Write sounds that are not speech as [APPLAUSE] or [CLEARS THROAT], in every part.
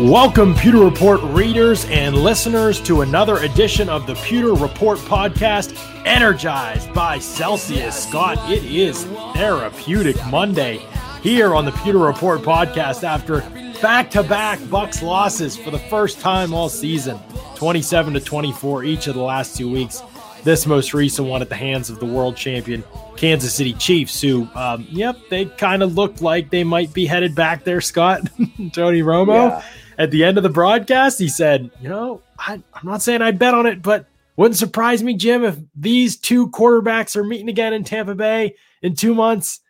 Welcome, Pewter Report readers and listeners, to another edition of the Pewter Report podcast, energized by Celsius. Scott, it is Therapeutic Monday here on the Pewter Report podcast after back to back Bucks losses for the first time all season 27 to 24 each of the last two weeks. This most recent one at the hands of the world champion Kansas City Chiefs, who, um, yep, they kind of looked like they might be headed back there, Scott. [LAUGHS] Tony Romo. Yeah at the end of the broadcast, he said, You know, I, am not saying I'd bet on it, but wouldn't surprise me, Jim, if these two quarterbacks are meeting again in Tampa Bay in two months.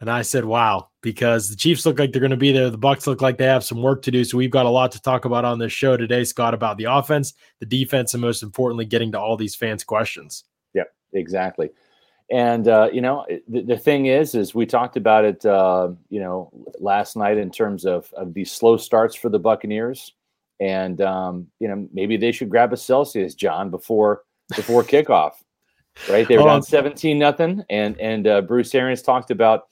And I said, Wow, because the Chiefs look like they're going to be there. The Bucks look like they have some work to do. So we've got a lot to talk about on this show today, Scott, about the offense, the defense, and most importantly, getting to all these fans' questions. Yep, exactly. And uh, you know, the, the, thing is, is we talked about it, uh, you know, last night in terms of of these slow starts for the Buccaneers, and um, you know, maybe they should grab a Celsius, John, before before kickoff. Right, they were down seventeen nothing, and and uh, Bruce Arians talked about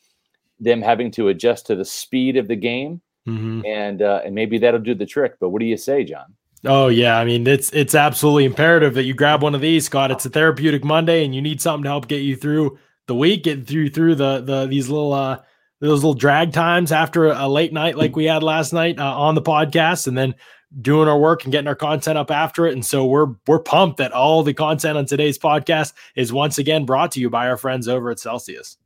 them having to adjust to the speed of the game, mm-hmm. and uh, and maybe that'll do the trick. But what do you say, John? Oh yeah, I mean it's it's absolutely imperative that you grab one of these, Scott. It's a therapeutic Monday, and you need something to help get you through the week, get through through the the these little uh those little drag times after a late night like we had last night uh, on the podcast, and then doing our work and getting our content up after it. And so we're we're pumped that all the content on today's podcast is once again brought to you by our friends over at Celsius.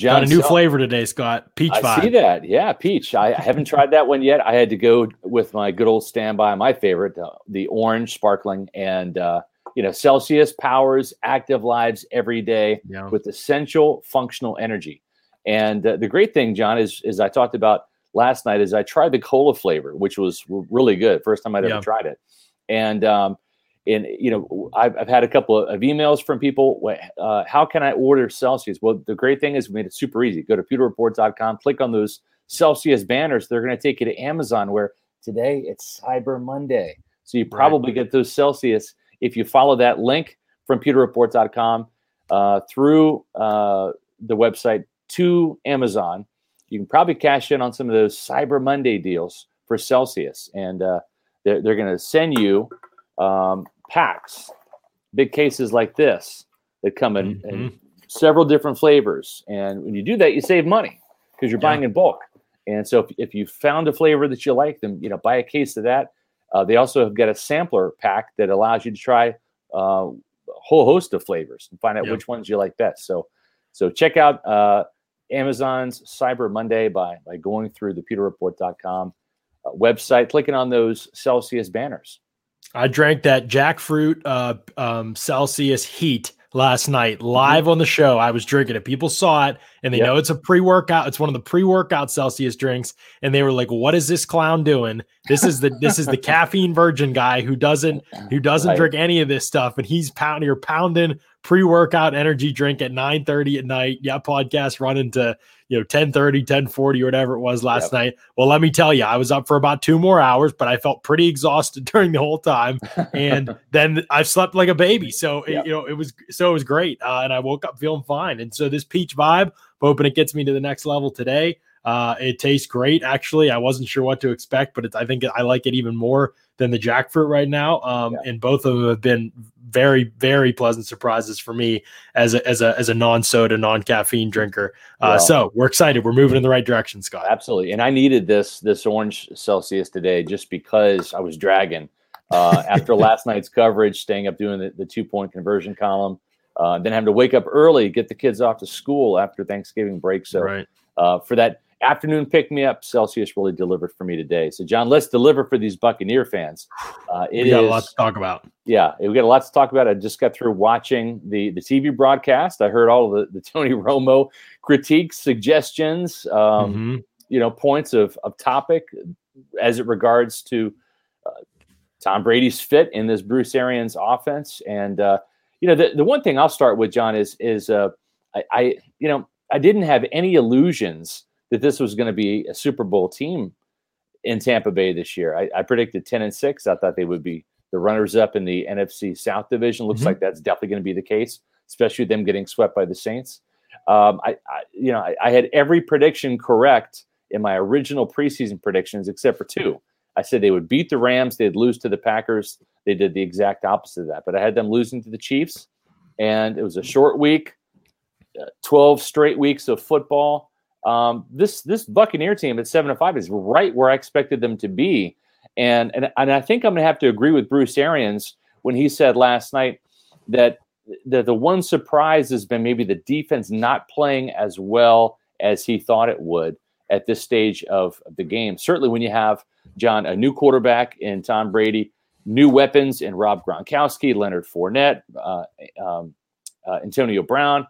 John got a new flavor today, Scott. Peach I vibe. see that. Yeah, peach. I haven't tried that one yet. I had to go with my good old standby, my favorite, uh, the orange sparkling, and uh, you know Celsius powers active lives every day yeah. with essential functional energy. And uh, the great thing, John, is is I talked about last night is I tried the cola flavor, which was really good. First time I'd yeah. ever tried it, and um, and you know I've, I've had a couple of emails from people uh, how can i order celsius? Well the great thing is we made it super easy. Go to pewterreport.com click on those celsius banners. They're going to take you to amazon where today it's cyber monday. So you probably right. get those celsius if you follow that link from pewterreport.com uh, through uh, the website to amazon. You can probably cash in on some of those cyber monday deals for celsius. And uh, they're, they're going to send you um, packs, big cases like this that come in, mm-hmm. in, several different flavors. And when you do that, you save money because you're yeah. buying in bulk. And so if, if you found a flavor that you like, then you know buy a case of that. Uh, they also have got a sampler pack that allows you to try uh, a whole host of flavors and find out which ones you like best. So so check out uh, Amazon's Cyber Monday by by going through the pewterreport.com uh, website, clicking on those Celsius banners. I drank that jackfruit uh, um, Celsius Heat last night mm-hmm. live on the show. I was drinking it. People saw it and they yep. know it's a pre-workout. It's one of the pre-workout Celsius drinks, and they were like, "What is this clown doing? This is the this is the [LAUGHS] caffeine virgin guy who doesn't who doesn't right. drink any of this stuff, and he's pounding you're pounding pre-workout energy drink at 9 30 at night. Yeah, podcast running to you know 10 30 10 40 or whatever it was last yep. night well let me tell you i was up for about two more hours but i felt pretty exhausted [LAUGHS] during the whole time and [LAUGHS] then i slept like a baby so yep. it, you know it was so it was great uh, and i woke up feeling fine and so this peach vibe hoping it gets me to the next level today uh, it tastes great actually i wasn't sure what to expect but i think i like it even more than the jackfruit right now um, yeah. and both of them have been very very pleasant surprises for me as a as a as a non soda non caffeine drinker. Uh, So we're excited. We're moving in the right direction, Scott. Absolutely. And I needed this this orange Celsius today just because I was dragging uh, [LAUGHS] after last night's coverage, staying up doing the, the two point conversion column. Uh, then having to wake up early, get the kids off to school after Thanksgiving break. So right. uh, for that afternoon pick me up. Celsius really delivered for me today. So, John, let's deliver for these Buccaneer fans. Uh, it we got is, a lot to talk about. Yeah, we got a lot to talk about. I just got through watching the the TV broadcast. I heard all the, the [LAUGHS] Tony Romo critiques, suggestions, um, mm-hmm. you know, points of of topic as it regards to uh, Tom Brady's fit in this Bruce Arians offense. And uh, you know, the the one thing I'll start with, John, is is uh, I, I you know I didn't have any illusions that this was going to be a Super Bowl team in Tampa Bay this year. I, I, predicted 10 and 6. I thought they would be the runners up in the NFC South division. Looks mm-hmm. like that's definitely going to be the case, especially them getting swept by the Saints. Um, I, I, you know, I, I, had every prediction correct in my original preseason predictions except for two. I said they would beat the Rams, they'd lose to the Packers. They did the exact opposite of that, but I had them losing to the Chiefs, and it was a short week, uh, 12 straight weeks of football um, this this Buccaneer team at seven to five is right where I expected them to be, and and and I think I'm going to have to agree with Bruce Arians when he said last night that the the one surprise has been maybe the defense not playing as well as he thought it would at this stage of the game. Certainly, when you have John a new quarterback in Tom Brady, new weapons in Rob Gronkowski, Leonard Fournette, uh, um, uh, Antonio Brown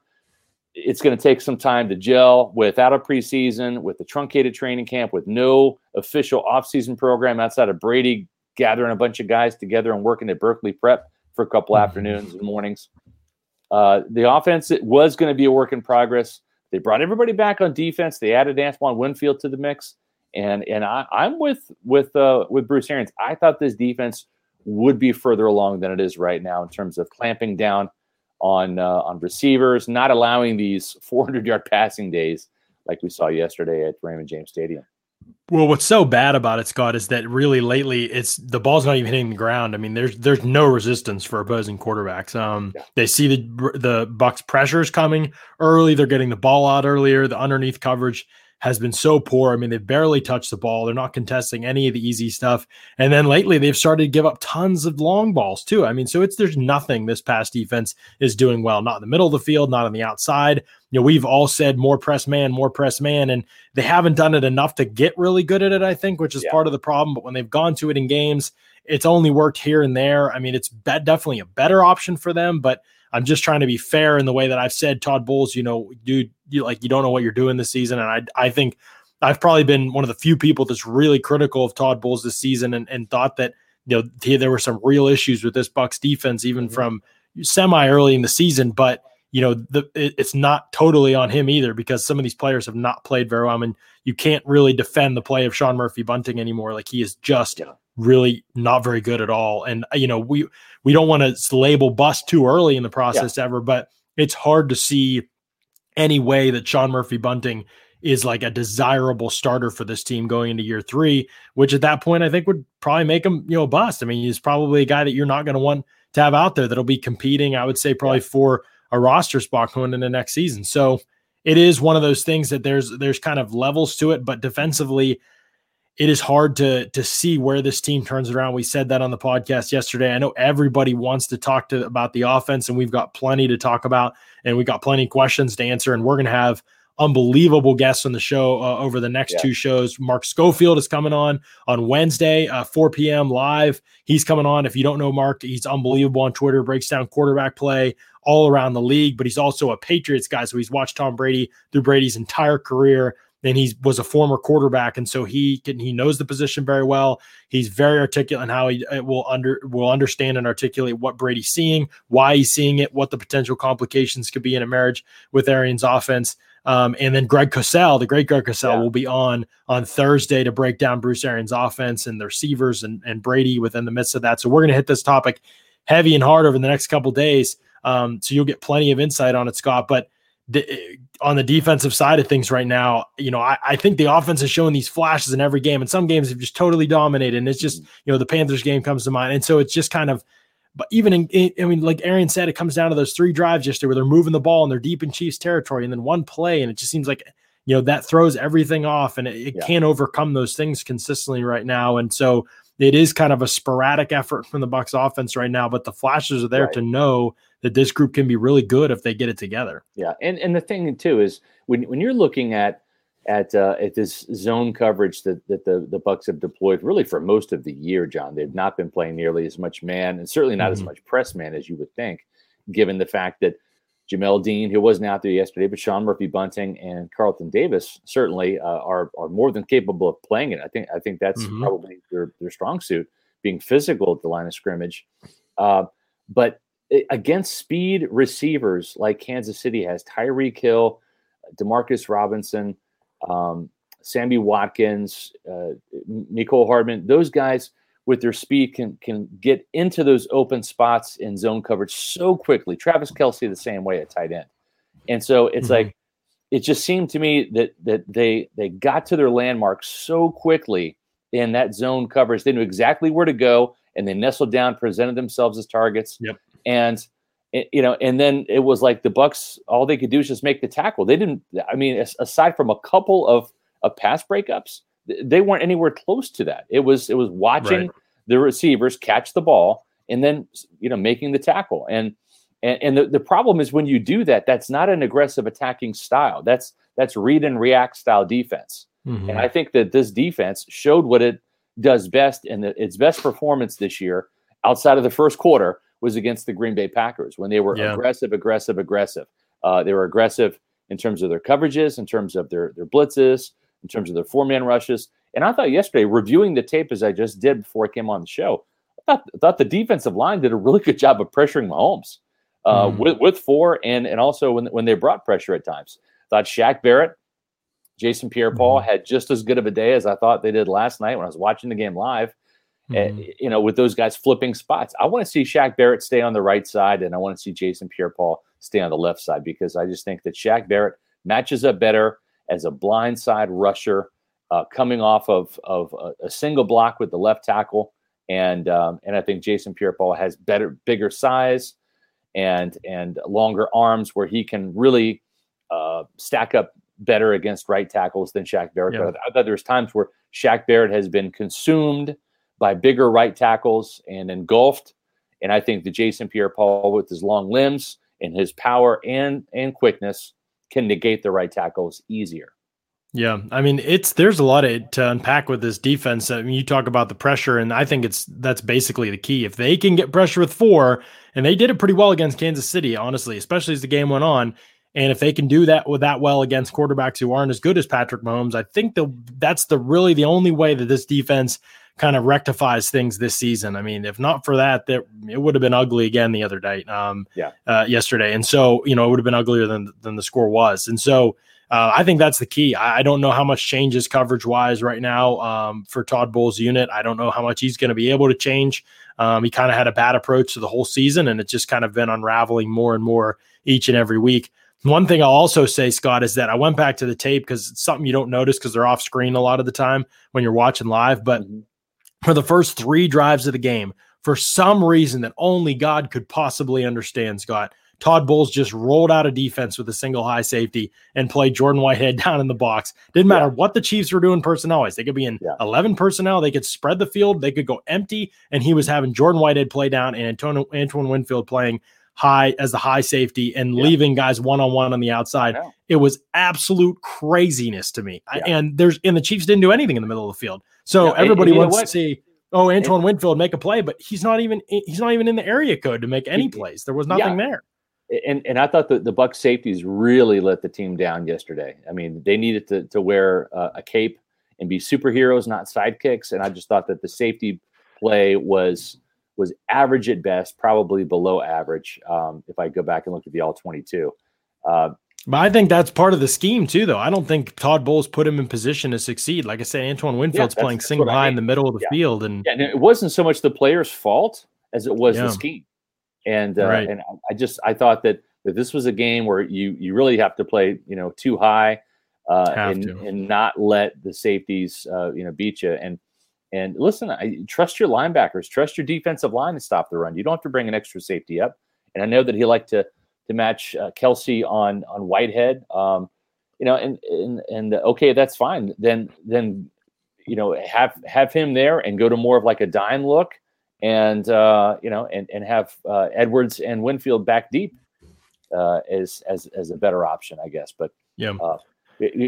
it's going to take some time to gel without a preseason, with the truncated training camp, with no official offseason program outside of Brady gathering a bunch of guys together and working at Berkeley Prep for a couple mm-hmm. afternoons and mornings. Uh, the offense it was going to be a work in progress. They brought everybody back on defense. They added Antoine Winfield to the mix, and and I, am with with uh, with Bruce Arians. I thought this defense would be further along than it is right now in terms of clamping down on uh, on receivers, not allowing these [LAUGHS] 400 yard passing days like we saw yesterday at Raymond James Stadium. Well, what's so bad about it, Scott, is that really lately it's the ball's not even hitting the ground. I mean, there's there's no resistance for opposing quarterbacks. Um, yeah. they see the the Bucks pressures coming early. They're getting the ball out earlier. The underneath coverage has been so poor. I mean, they've barely touched the ball. They're not contesting any of the easy stuff. And then lately, they've started to give up tons of long balls too. I mean, so it's there's nothing this pass defense is doing well. Not in the middle of the field, not on the outside. You know, we've all said more press man, more press man, and they haven't done it enough to get really good at it. I think, which is yeah. part of the problem. But when they've gone to it in games, it's only worked here and there. I mean, it's definitely a better option for them, but I'm just trying to be fair in the way that I've said Todd Bowles, you know, dude, you like you don't know what you're doing this season. And I I think I've probably been one of the few people that's really critical of Todd Bowles this season and, and thought that you know there were some real issues with this Bucks defense even mm-hmm. from semi early in the season, but you know the, it, it's not totally on him either because some of these players have not played very well. I mean, you can't really defend the play of Sean Murphy Bunting anymore. Like he is just yeah. Really not very good at all. And uh, you know we we don't want to label bust too early in the process yeah. ever, but it's hard to see any way that Sean Murphy Bunting is like a desirable starter for this team going into year three, which at that point I think would probably make him, you know, bust. I mean, he's probably a guy that you're not going to want to have out there that'll be competing, I would say, probably yeah. for a roster spot going into next season. So it is one of those things that there's there's kind of levels to it, but defensively, it is hard to to see where this team turns around. We said that on the podcast yesterday. I know everybody wants to talk to about the offense, and we've got plenty to talk about, and we've got plenty of questions to answer, and we're going to have unbelievable guests on the show uh, over the next yeah. two shows. Mark Schofield is coming on on Wednesday, uh, 4 p.m. live. He's coming on. If you don't know Mark, he's unbelievable on Twitter, breaks down quarterback play all around the league, but he's also a Patriots guy. So he's watched Tom Brady through Brady's entire career and he was a former quarterback, and so he can he knows the position very well. He's very articulate in how he uh, will under will understand and articulate what Brady's seeing, why he's seeing it, what the potential complications could be in a marriage with Arians' offense. Um, and then Greg Cosell, the great Greg Cosell, yeah. will be on on Thursday to break down Bruce Arians' offense and the receivers and, and Brady within the midst of that. So we're going to hit this topic heavy and hard over the next couple days. Um, so you'll get plenty of insight on it, Scott. But on the defensive side of things right now, you know, I, I, think the offense is showing these flashes in every game, and some games have just totally dominated. And it's just, mm-hmm. you know, the Panthers game comes to mind, and so it's just kind of. But even in, I mean, like Aaron said, it comes down to those three drives yesterday where they're moving the ball and they're deep in Chiefs territory, and then one play, and it just seems like you know that throws everything off, and it, it yeah. can't overcome those things consistently right now. And so it is kind of a sporadic effort from the Bucks offense right now, but the flashes are there right. to know that this group can be really good if they get it together. Yeah, and and the thing too is when when you're looking at at uh, at this zone coverage that that the the Bucks have deployed really for most of the year, John. They've not been playing nearly as much man, and certainly not mm-hmm. as much press man as you would think, given the fact that Jamel Dean, who wasn't out there yesterday, but Sean Murphy Bunting and Carlton Davis certainly uh, are are more than capable of playing it. I think I think that's mm-hmm. probably their their strong suit, being physical at the line of scrimmage. Uh, but against speed receivers like Kansas City has Tyreek Hill, Demarcus Robinson, um, Sammy Watkins, uh, Mecole Hardman, those guys with their speed can can get into those open spots in zone coverage so quickly. Travis Kelce the same way at tight end, and so it's mm-hmm. like it just seemed to me that that they they got to their landmark so quickly in that zone coverage. They knew exactly where to go, and they nestled down, presented themselves as targets. Yep. And you know, and then it was like the Bucks. All they could do is just make the tackle. They didn't. I mean, aside from a couple of of pass breakups, they weren't anywhere close to that. It was it was watching right. the receivers catch the ball and then you know making the tackle. And and, and the, the problem is when you do that, that's not an aggressive attacking style. That's that's read and react style defense. Mm-hmm. And I think that this defense showed what it does best and its best performance this year outside of the first quarter was against the Green Bay Packers when they were yeah. aggressive, aggressive, aggressive. Uh, they were aggressive in terms of their coverages, in terms of their their blitzes, in terms of their four man rushes. And I thought yesterday, reviewing the tape as I just did before I came on the show, I thought, I thought the defensive line did a really good job of pressuring Mahomes uh, mm. with, with four and and also when when they brought pressure at times. I thought Shaq Barrett, Jason Pierre-Paul mm. had just as good of a day as I thought they did last night when I was watching the game live. Mm-hmm. Uh, you know, with those guys flipping spots. I want to see Shaq Barrett stay on the right side, and I want to see Jason Pierre-Paul stay on the left side because I just think that Shaq Barrett matches up better as a blindside rusher, uh, coming off of of a, a, single block with the left tackle, and um, and I think Jason Pierre-Paul has better, bigger size, and and longer arms where he can really uh, stack up better against right tackles than Shaq Barrett. Yeah. I thought there's times where Shaq Barrett has been consumed by bigger right tackles and engulfed. And I think the Jason Pierre-Paul with his long limbs and his power and and quickness can negate the right tackles easier. Yeah, I mean it's there's a lot of, to unpack with this defense. I mean, you talk about the pressure, and I think it's that's basically the key. If they can get pressure with four, and they did it pretty well against Kansas City, honestly, especially as the game went on. And if they can do that with that well against quarterbacks who aren't as good as Patrick Mahomes, I think that's the really the only way that this defense kind of rectifies things this season. I mean, if not for that, that it would have been ugly again the other day. Um, yeah, uh, yesterday, and so you know it would have been uglier than than the score was, and so. Uh, I think that's the key. I, I, don't know how much changes coverage wise right now um, for Todd Bowles' unit. I don't know how much he's going to be able to change. Um, he kind of had a bad approach to the whole season, and it's just kind of been unraveling more and more each and every week. One thing I'll also say, Scott, is that I went back to the tape because it's something you don't notice because they're off screen a lot of the time when you're watching live. But mm-hmm for the first three drives of the game, for some reason that only God could possibly understand, Scott, Todd Bowles just rolled out a defense with a single high safety and played Jordan Whitehead [LAUGHS] down in the box. Didn't matter yeah. what the Chiefs were doing personnel wise. They could be in yeah. 11 personnel. They could spread the field. They could go empty. And he was having Jordan Whitehead play down and Antonio, Antoine Winfield playing high as the high safety and yeah. leaving guys one on one on the outside. It was absolute craziness to me. And there's, and the Chiefs didn't do anything in the middle of the field. So yeah, everybody and, and wants to see, oh, Antoine Winfield make a play, but he's not even he's not even in the area code to make any plays. There was nothing yeah. there. And and I thought that the Buck safeties really let the team down yesterday. I mean, they needed to to wear uh, a cape and be superheroes, not sidekicks. And I just thought that the safety play was was average at best, probably below average. Um, if I go back and look at the all twenty two. Uh, but I think that's part of the scheme too, though. I don't think Todd Bowles put him in position to succeed. Like I said, Antoine Winfield's yeah, playing single high I mean. in the middle of the yeah. field, and, yeah, and it wasn't so much the player's fault as it was the scheme. And uh, right. and I just I thought that that this was a game where you you really have to play you know too high uh, and to. and not let the safeties uh, you know beat you. And and listen, I trust your linebackers, trust your defensive line to stop the run. You don't have to bring an extra safety up. And I know that he liked to to match uh, Kelce on on Whitehead. Um, you know, and and and okay, that's fine. Then then you know have have him there and go to more of like a dime look, and uh, you know, and and have uh, Edwards and Winfield back deep uh, as as as a better option, I guess. But yeah. Uh,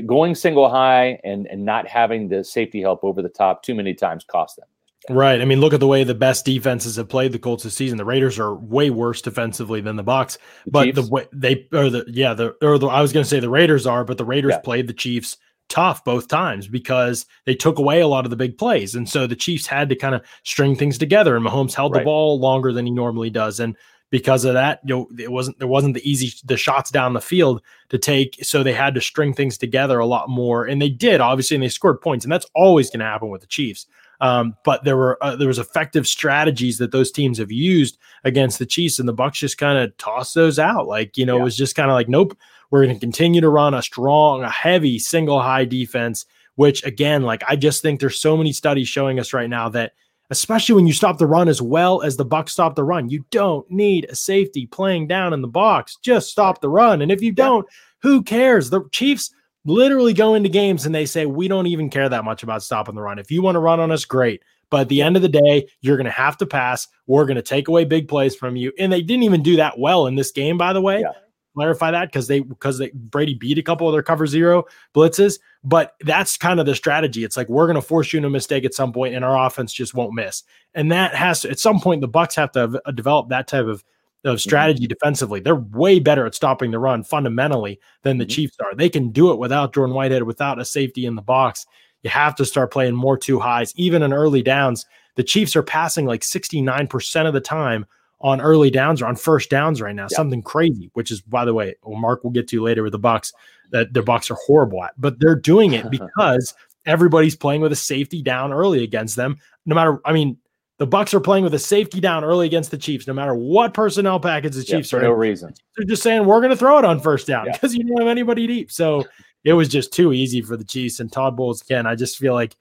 going single high and and not having the safety help over the top too many times cost them. Right. I mean, look at the way the best defenses have played the Colts this season. The Raiders are way worse defensively than the Bucs, the but Chiefs? the way they or the yeah the or the, I was going to say the Raiders are, but the Raiders yeah. played the Chiefs tough both times because they took away a lot of the big plays, and so the Chiefs had to kind of string things together. And Mahomes held right. the ball longer than he normally does, and because of that, you know, it wasn't there wasn't the easy the shots down the field to take, so they had to string things together a lot more, and they did obviously, and they scored points, and that's always going to happen with the Chiefs. Um, but there were uh, there was effective strategies that those teams have used against the Chiefs, and the Bucks just kind of tossed those out. Like you know, yeah. it was just kind of like, nope, we're going to continue to run a strong, a heavy single high defense. Which again, like I just think there's so many studies showing us right now that especially when you stop the run as well as the Bucs stop the run. You don't need a safety playing down in the box. Just stop the run. And if you don't, who cares? The Chiefs literally go into games and they say, we don't even care that much about stopping the run. If you want to run on us, great. But at the end of the day, you're going to have to pass. We're going to take away big plays from you. And they didn't even do that well in this game, by the way. Yeah. Clarify that because they because they Brady beat a couple of their cover zero blitzes, but that's kind of the strategy. It's like we're going to force you into a mistake at some point, and our offense just won't miss. And that has to at some point the Bucks have to have, uh, develop that type of of strategy mm-hmm. defensively. They're way better at stopping the run fundamentally than the mm-hmm. Chiefs are. They can do it without Jordan Whitehead, without a safety in the box. You have to start playing more two highs, even in early downs. The Chiefs are passing like 69% of the time on early downs or on first downs right now, something crazy, which is, by the way, well, Mark will get to later with the Bucs that their Bucs are horrible at, but they're doing it [LAUGHS] because everybody's playing with a safety down early against them. No matter, I mean, the Bucks are playing with a safety down early against the Chiefs, no matter what personnel package the Chiefs yeah, for are. No reason. They're just saying we're going to throw it on first down because yeah. you don't have anybody deep. So it was just too easy for the Chiefs and Todd Bowles. Again, I just feel like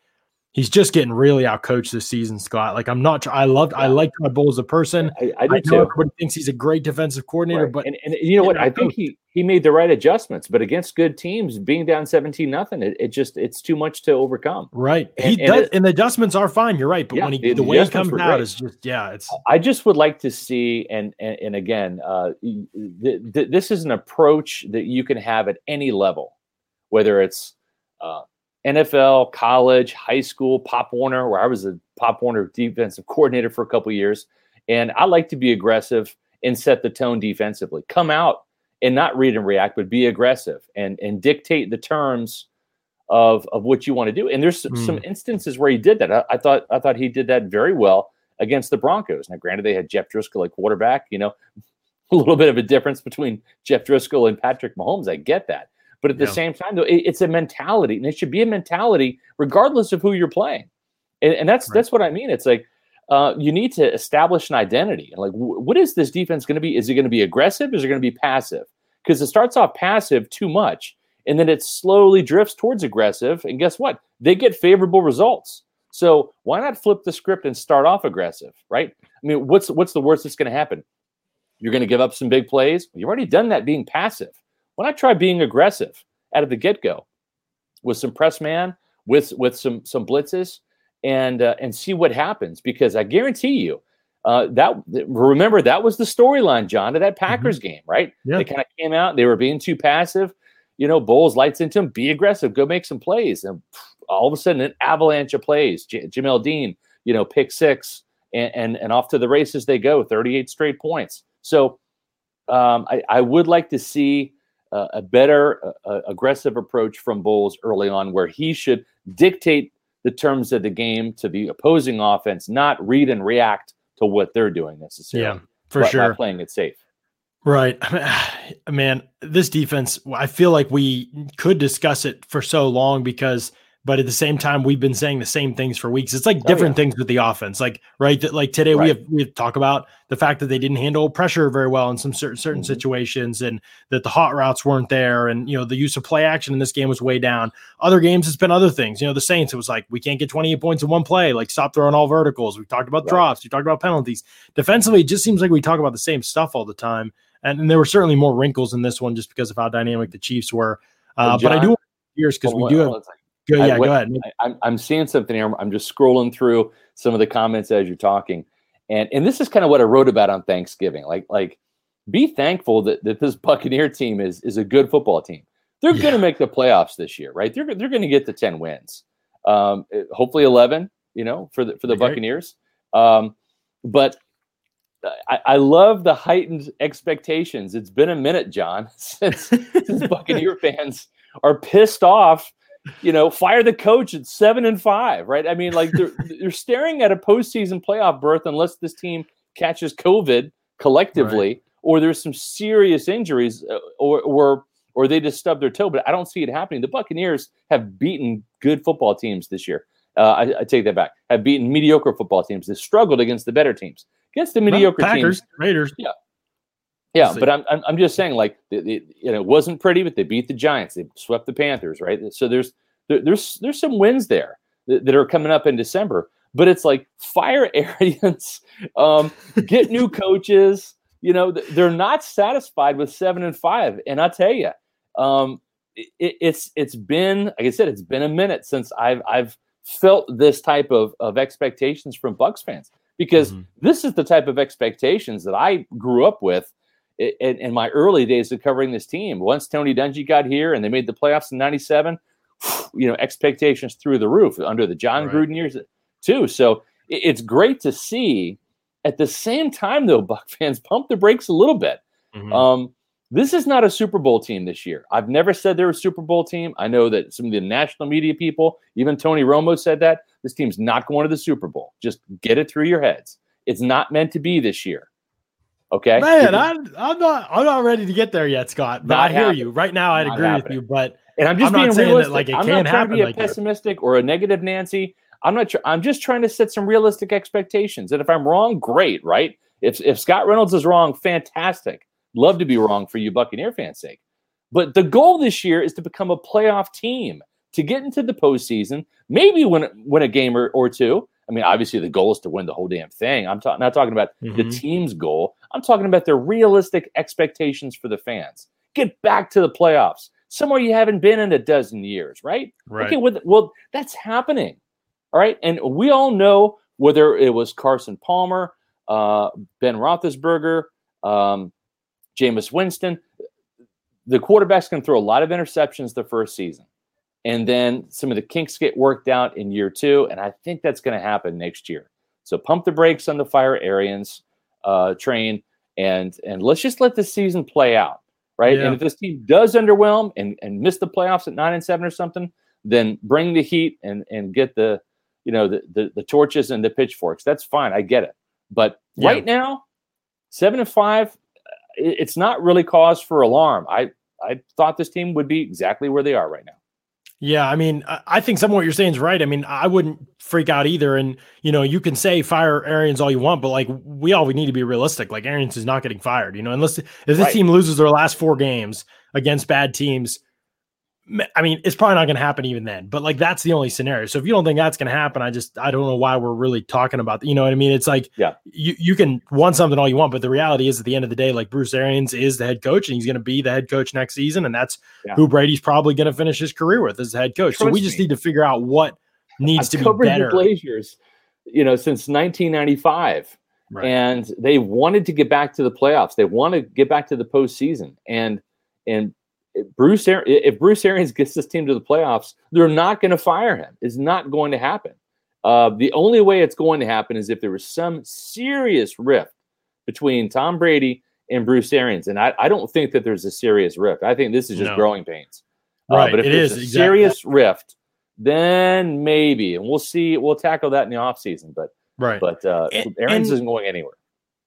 he's just getting really outcoached this season, Scott. Like I'm not. I loved. I like Todd Bowles as a person. I, I do I too. Everybody thinks he's a great defensive coordinator, right. but and, and, you know what? I think he he made the right adjustments, but against good teams, being down seventeen nothing, it, it just it's too much to overcome. Right. And, he does, it, and the adjustments are fine. You're right, but yeah, when he the, the way he comes out great. is just yeah. It's. I just would like to see, and and, and again, uh, th- th- this is an approach that you can have at any level, whether it's. Uh, NFL, college, high school, Pop Warner, where I was a Pop Warner defensive coordinator for a couple years. And I like to be aggressive and set the tone defensively. Come out and not read and react, but be aggressive and and dictate the terms of of what you want to do. And there's mm. some instances where he did that. I, I, thought I thought he did that very well against the Broncos. Now, granted, they had Jeff Driskel at quarterback. You know, [LAUGHS] a little bit of a difference between Jeff Driskel and Patrick Mahomes. I get that. But at the same time, though, it, it's a mentality, and it should be a mentality regardless of who you're playing. And, and that's right. that's what I mean. It's like uh, you need to establish an identity. Like, w- what is this defense going to be? Is it going to be aggressive? Is it going to be passive? Because it starts off passive too much, and then it slowly drifts towards aggressive. And guess what? They get favorable results. So why not flip the script and start off aggressive, right? I mean, what's what's the worst that's going to happen? You're going to give up some big plays. You've already done that being passive. Why not try being aggressive out of the get go with some press man, with with some some blitzes, and uh, and see what happens? Because I guarantee you, uh, that remember that was the storyline, John, to that mm-hmm. Packers mm-hmm. game, right? Yeah. They kind of came out, they were being too passive. You know, Bowles lights into him, be aggressive, go make some plays, and all of a sudden, an avalanche of plays. J- Jamel Dean, you know, pick six, and, and and off to the races they go, 38 straight points. So um, I, I would like to see uh, a better uh, aggressive approach from Bowles early on, where he should dictate the terms of the game to the opposing offense, not read and react to what they're doing necessarily. Yeah, for sure. playing it safe. Right. [SIGHS] Man, this defense, I feel like we could discuss it for so long because but at the same time we've been saying the same things for weeks it's like oh, different oh, yeah. things with the offense like right that like today right. we have we have talk about the fact that they didn't handle pressure very well in some certain certain mm-hmm. situations and that the hot routes weren't there and you know the use of play action in this game was way down other games it's been other things you know the saints it was like we can't get 28 points in one play like stop throwing all verticals we talked about right. drops we talked about penalties defensively it just seems like we talk about the same stuff all the time and, and there were certainly more wrinkles in this one just because of how dynamic the chiefs were uh, John, but i do years because we do have Go, yeah, I, what, go ahead. I, am I'm seeing something here. I'm just scrolling through some of the comments as you're talking, and and this is kind of what I wrote about on Thanksgiving. Like like, be thankful that that this [LAUGHS] Buccaneer team is is a good football team. they're yeah. going to make the playoffs this year, right? They're they're going to get the ten wins, um, eh, hopefully eleven. You know, for the for the Buccaneers. Um, but I, I, love the heightened expectations. It's been a minute, John, [LAUGHS] since, since [LAUGHS] Buccaneer fans are pissed off. You know, fire the coach at seven and five, right? I mean, like they're [LAUGHS] they're staring at a postseason playoff berth unless this team catches COVID collectively, right. or there's some serious injuries, uh, or or or they just stub their toe. But I don't see it happening. The Buccaneers have beaten good football teams this year. Uh, I, I, take that back. Have beaten mediocre football teams. They struggled against the better teams. Against the mediocre well, Packers, teams, Raiders. Yeah, yeah. But I'm, I'm, I'm just saying, like, it, it, you know, it wasn't pretty, but they beat the Giants. They swept the Panthers, right? So there's there, there's there's some wins there that, that, are coming up in December. But it's like fire [LAUGHS] Arians, um, get new [LAUGHS] coaches. You know, they're not satisfied with seven and five. And I tell you, um, it, it's it's been like I said, it's been a minute since I've I've felt this type of, of expectations from Bucks fans because mm-hmm. this is the type of expectations that I grew up with in, in, my early days of covering this team. Once Tony Dungy got here and they made the playoffs in '97, you know, expectations through the roof under the John right. Gruden years too. So it, it's great to see. At the same time, though, [LAUGHS] Buck fans pump the brakes a little bit. Mm-hmm. Um, this is not a Super Bowl team this year. I've never said they're a Super Bowl team. I know that some of the national media people, even Tony Romo said that. This team's not going to the Super Bowl. Just get it through your heads. It's not meant to be this year. Okay. Man, I'm, I'm not I'm not ready to get there yet, Scott. But I hear you. Right now I'd not agree happening. with you, but and I'm just I'm being realistic. That, like it I'm not trying to be a like pessimistic that. or a negative Nancy. I'm not sure. I'm just trying to set some realistic expectations. And if I'm wrong, great, right? If if Scott Reynolds is wrong, fantastic. Love to be wrong for you Buccaneer fans' sake. But the goal this year is to become a playoff team, to get into the postseason, maybe win, win a game or, or two. I mean, obviously the goal is to win the whole damn thing. I'm ta- not talking about mm-hmm. the team's goal. I'm talking about their realistic expectations for the fans. Get back to the playoffs, somewhere you haven't been in a dozen years, right? Right. Okay, well, well that's happening. All right. And we all know whether it was Carson Palmer, uh, Ben Roethlisberger, um, Jameis Winston. The quarterback's can throw a lot of interceptions the first season. And then some of the kinks get worked out in year two. And I think that's going to happen next year. So pump the brakes on the fire Arians uh, train and and let's just let the season play out. Right. Yeah. And if this team does underwhelm and, and miss the playoffs at nine and seven or something, then bring the heat and and get the you know the the, the torches and the pitchforks. That's fine. I get it. But yeah. right now, seven and five, it's not really cause for alarm. I I thought this team would be exactly where they are right now. Yeah, I mean, I think some of what you're saying is right. I mean, I wouldn't freak out either. And you know, you can say fire Arians all you want, but like we all we need to be realistic. Like Arians is not getting fired. You know, unless if this right. team loses their last four games against bad teams, I mean, it's probably not going to happen even then, but like that's the only scenario. So if you don't think that's going to happen, I just I don't know why we're really talking about. You know what I mean? It's like yeah, you you can want something all you want, but the reality is at the end of the day, like Bruce Arians is the head coach, and he's going to be the head coach next season, and that's yeah. who Brady's probably going to finish his career with as the head coach. Trust so we just me. need to figure out what needs I've to be better. The Blazers, you know, since 1995. Right. And they wanted to get back to the playoffs. They want to get back to the postseason. And and Bruce if Bruce Arians [LAUGHS] gets this team to the playoffs, they're not going to fire him. It's not going to happen. Uh, the only way it's going to happen is if there was some serious rift between Tom Brady and Bruce Arians, and I, I don't think that there's a serious rift. I think this is just no. growing pains. Uh, right, but if it there's is a exactly. serious rift, then maybe, and we'll see. We'll tackle that in the offseason. But right, but uh, and, Arians and, isn't going anywhere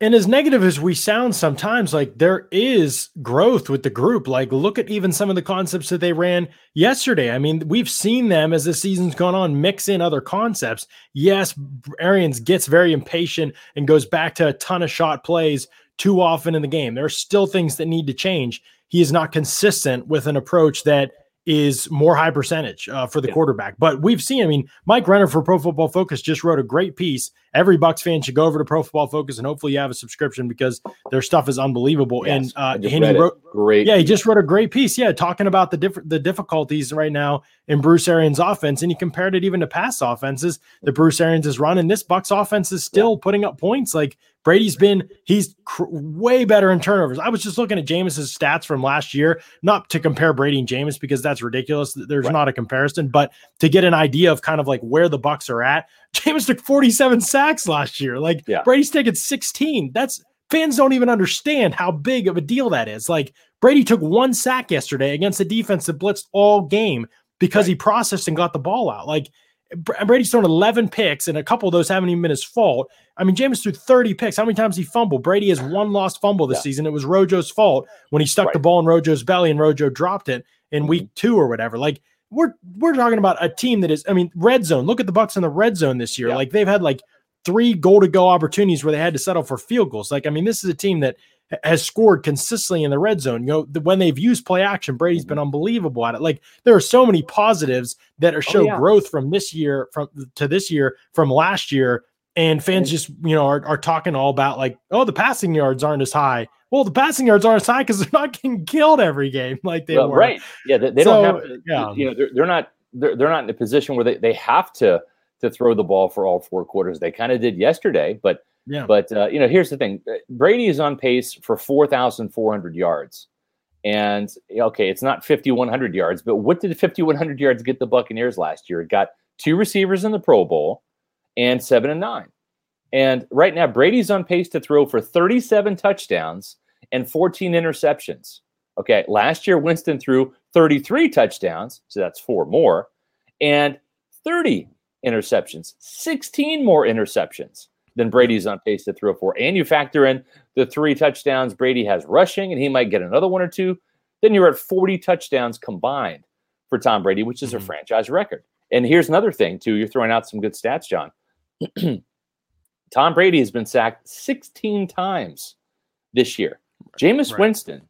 and as negative as we sound sometimes like there is growth with the group. Like look at even some of the concepts that they ran yesterday. I mean we've seen them as the season's gone on mix in other concepts. Yes arians gets very impatient and goes back to a ton of shot plays too often in the game. There are still things that need to change. He is not consistent with an approach that is more high percentage uh, for the yeah. quarterback. But we've seen, I mean, Mike Renner for Pro Football Focus just wrote a great piece. Every Bucks fan should go over to Pro Football Focus and hopefully you have a subscription because their stuff is unbelievable. Yes, and uh, and he wrote great. Yeah, he just wrote a great piece. Yeah, talking about the different the difficulties right now in Bruce Arians' offense, and he compared it even to past offenses that Bruce Arians has run. And this Bucks offense is still yeah. putting up points. Like Brady's been he's cr- way better in turnovers. I was just looking at Jameis's stats from last year, not to compare Brady and Jameis because that's ridiculous. There's right. not a comparison, but to get an idea of kind of like where the Bucks are at. [LAUGHS] Jameis took 47 sacks last year. Like yeah. Brady's taking 16. That's fans don't even understand how big of a deal that is. Like Brady took one sack yesterday against a defense that blitzed all game because right. he processed and got the ball out. Like Brady's thrown 11 picks, and a couple of those haven't even been his fault. I mean, Jameis threw 30 picks. How many times he fumbled? Brady has one lost fumble this yeah. season. It was Rojo's fault when he stuck right. the ball in Rojo's belly and Rojo dropped it in mm-hmm. week two or whatever. Like we're we're talking about a team that is. I mean, red zone. Look at the Bucks in the red zone this year. Yeah. Like they've had like three goal to go opportunities where they had to settle for field goals. Like I mean, this is a team that has scored consistently in the red zone. You know, the, when they've used play action, Brady's been mm-hmm. unbelievable at it. Like there are so many positives that are show oh, yeah. growth from this year from to this year from last year. And fans just, you know, are, are talking all about like, oh, the passing yards aren't as high. Well, the passing yards aren't as high because they're not getting killed every game [LAUGHS] like they well, were. Right. Yeah. They, they so, don't have to, yeah. you know, they're, they're not, they're, they're not in a position where they, they have to, to throw the ball for all four quarters. They kind of did yesterday, but yeah. But uh, you know, here's the thing: Brady is on pace for four thousand four hundred yards, and okay, it's not fifty one hundred yards, but what did fifty one hundred yards get the Buccaneers last year? It got two receivers in the Pro Bowl and seven and nine. And right now, Brady's on pace to throw for thirty seven touchdowns and fourteen interceptions. Okay, last year Winston threw 33 touchdowns, so that's four more, and 30 interceptions, 16 more interceptions than Brady's on pace to throw for. And you factor in the three touchdowns Brady has rushing, and he might get another one or two. Then you're at 40 touchdowns combined for Tom Brady, which is a mm-hmm. franchise record. And here's another thing, too. You're throwing out some good stats, John. [CLEARS THROAT] Tom Brady has been sacked 16 times this year. Jameis right. Winston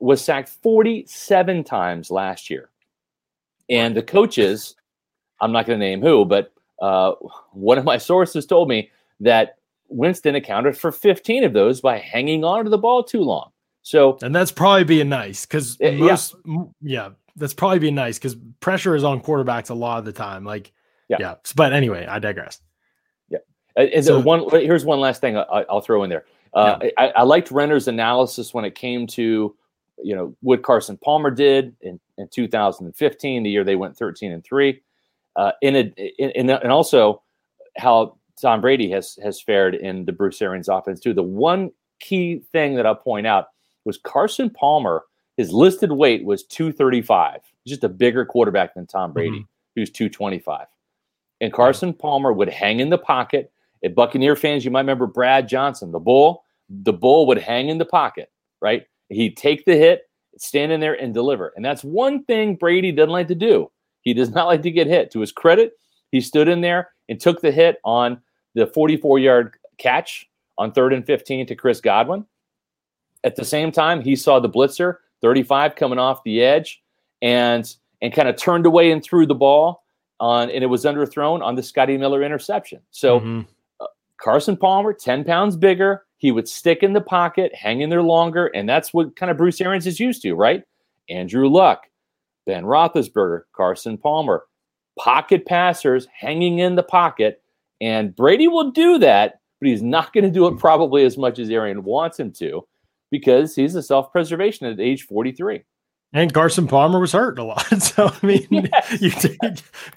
was sacked 47 times last year. And the coaches, I'm not going to name who, but uh, one of my sources told me that Winston accounted for 15 of those by hanging on to the ball too long. So, and that's probably being nice because uh, most, yeah. yeah, that's probably being nice because pressure is on quarterbacks a lot of the time. Like, yeah. yeah. But anyway, I digress. Yeah. And so, one here's one last thing I, will throw in there. Uh, yeah. I, I, liked Renner's analysis when it came to, you know, what Carson Palmer did in, in 2015, the year they went 13 and three. Uh, in, a, in, in, and also how Tom Brady has has fared in the Bruce Arians offense too. The one key thing that I'll point out was Carson Palmer. His listed weight was 235. He's just a bigger quarterback than Tom Brady, mm-hmm. who's 225. And Carson Palmer would hang in the pocket. At Buccaneer fans, you might remember Brad Johnson, the bull. The bull would hang in the pocket, right? He'd take the hit, stand in there and deliver. And that's one thing Brady doesn't like to do. He does [LAUGHS] not like to get hit. To his credit, he stood in there and took the hit on the 44 yard catch on third and 15 to Chris Godwin. At the same time, he saw the blitzer 35 coming off the edge and and kind of turned away and threw the ball on and it was underthrown on the Scotty Miller interception. So mm-hmm. uh, Carson Palmer, 10 pounds bigger, he would stick in the pocket, hang in there longer, and that's what kind of Bruce Arians is used to, right? Andrew Luck, Ben Roethlisberger, Carson Palmer, pocket passers hanging in the pocket and Brady will do that, but he's not going to do it hmm. probably as much as Arian wants him to because he's a self preservation at age 43. And Carson Palmer was hurt a lot. [LAUGHS] So, I mean, [LAUGHS] yes. you take,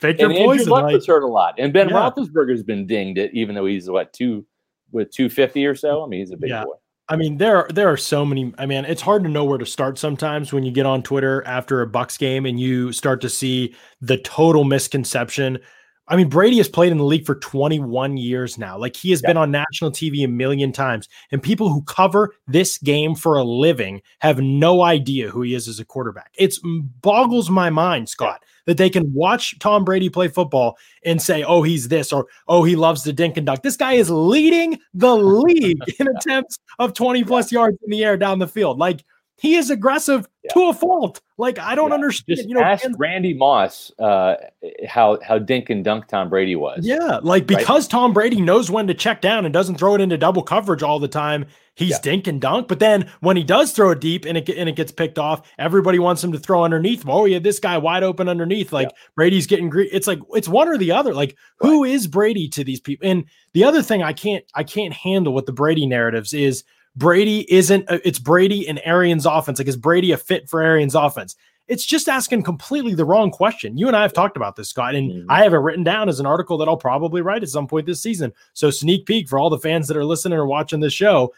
take your and poison. Andrew Luck like, was hurt a lot. And Ben yeah. Roethlisberger's been dinged, it, even though he's, what, two with 250 or so? Mm, I mean, he's a big yeah. boy. I mean, there are there are so many. I mean, it's hard to know where to start sometimes when you get on Twitter after a Bucks game and you start to see the total misconception I mean, Brady has played in the league for 21 years now. Like he has yeah. been on national TV a million times. And people who cover this game for a living have no idea who he is as a quarterback. It mm, boggles my mind, Scott, yeah. that they can watch Tom Brady play football and say, oh, he's this, or oh, he loves to dink and dunk. This guy is leading the [LAUGHS] league in attempts of 20 plus yards in the air down the field. Like he is aggressive yeah. to a fault. Like I don't yeah. understand. Just you know, ask Randy Moss uh, how how dink and dunk Tom Brady was. Yeah, like because right? Tom Brady knows when to check down and doesn't throw it into double coverage all the time. He's yeah. dink and dunk, but then when he does throw it deep and it and it gets picked off, everybody wants him to throw underneath. Oh yeah, this guy wide open underneath. Like Brady's getting great. It's like it's one or the other. Like right. who is Brady to these people? And the other thing I can't I can't handle with the Brady narratives is Brady isn't, uh, it's Brady and Arians' offense. Like, is Brady a fit for Arians' offense? It's just asking completely the wrong question. You and I have talked about this, Scott, and mm-hmm. I have it written down as an article that I'll probably write at some point this season. So, sneak peek for all the fans that are listening or watching this show.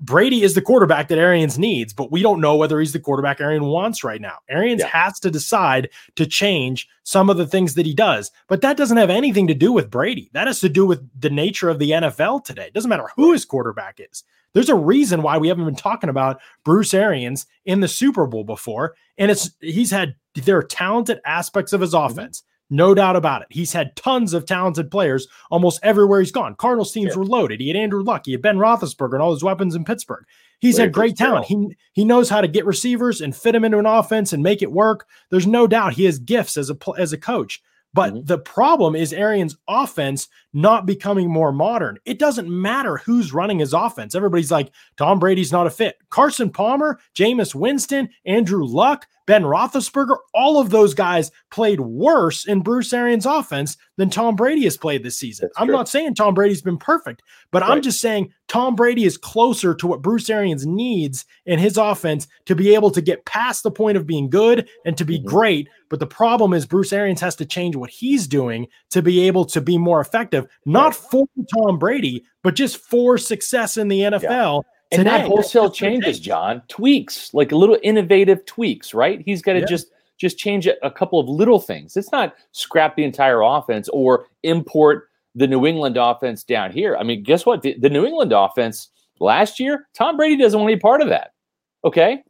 Brady is the quarterback that Arians needs, but we don't know whether he's the quarterback Arians wants right now. Arians yeah. has to decide to change some of the things that he does, but that doesn't have anything to do with Brady. That has to do with the nature of the NFL today. It doesn't matter who his quarterback is. There's a reason why we haven't been talking about Bruce Arians in the Super Bowl before. And it's he's had there are talented aspects of his mm-hmm. offense. No doubt about it. He's had tons of talented players almost everywhere he's gone. Cardinals teams yeah. were loaded. He had Andrew Luck, he had Ben Roethlisberger, and all his weapons in Pittsburgh. He's had great talent. He he knows how to get receivers and fit them into an offense and make it work. There's no doubt he has gifts as a as a coach. But mm-hmm. the problem is Arians' offense not becoming more modern. It doesn't matter who's running his offense. Everybody's like, Tom Brady's not a fit. Carson Palmer, Jameis Winston, Andrew Luck, Ben Roethlisberger, all of those guys played worse in Bruce Arians' offense than Tom Brady has played this season. That's I'm true. not saying Tom Brady's been perfect, but right. I'm just saying Tom Brady is closer to what Bruce Arians needs in his offense to be able to get past the point of being good and to be mm-hmm. great. But the problem is Bruce Arians has to change what he's doing to be able to be more effective, not for Tom Brady, but just for success in the NFL. Yeah and that wholesale changes, John. Tweaks, like a little innovative tweaks, right? He's got to yeah. just just change a, a couple of little things. It's not scrap the entire offense or import the New England offense down here. I mean, guess what? The, the New England offense last year, Tom Brady doesn't want any part of that. Okay,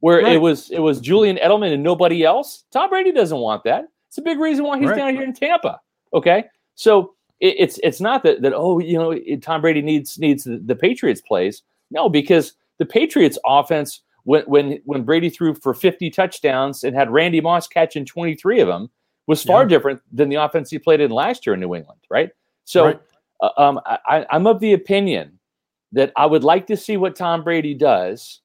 where right. it was it was Julian Edelman and nobody else. Tom Brady doesn't want that. It's a big reason why he's right. down here in Tampa. Okay, so it, it's it's not that that oh you know Tom Brady needs needs the, the Patriots plays. No, because the Patriots offense, when when when Brady threw for 50 touchdowns and had Randy Moss catching 23 of them, was far yeah. different than the offense he played in last year in New England, right? So right. Uh, um, I, I'm of the opinion that I would like to see what Tom Brady does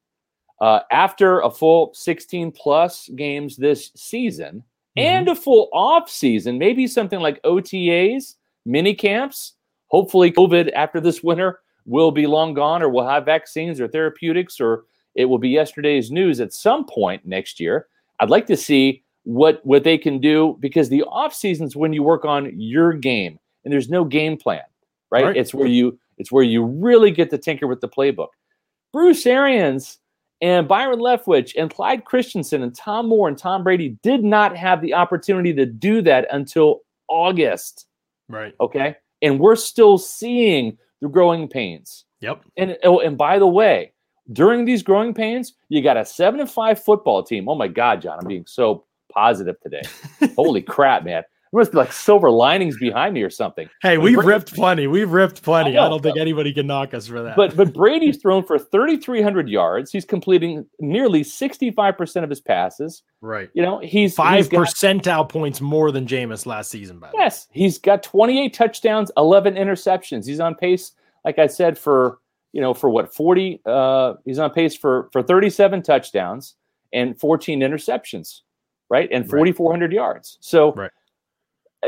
uh, after a full 16 plus games this season mm-hmm. and a full off season, maybe something like OTAs, mini camps. Hopefully, COVID after this winter will be long gone or we'll have vaccines or therapeutics or it will be yesterday's news at some point next year. I'd like to see what what they can do because the off seasons when you work on your game and there's no game plan, right? right? It's where you it's where you really get to tinker with the playbook. Bruce Arians and Byron Leftwich and Clyde Christensen and Tom Moore and Tom Brady did not have the opportunity to do that until August. Right. Okay. And we're still seeing the growing pains. Yep. And oh, and by the way, during these growing pains, you got a seven and five football team. Oh my God, John, I'm being so positive today. [LAUGHS] Holy crap, man. There must be like silver linings behind me or something. Hey, we've Brady, ripped plenty. We've ripped plenty. I, know, I don't think anybody can knock us for that. But but Brady's thrown for 3,300 yards. He's completing nearly 65% of his passes. Right. You know, he's five he's got, percentile points more than Jameis last season. By yes, he's got 28 touchdowns, 11 interceptions. He's on pace, like I said, for you know for what 40. Uh, he's on pace for for 37 touchdowns and 14 interceptions, right, and 4,400 right. yards. So. Right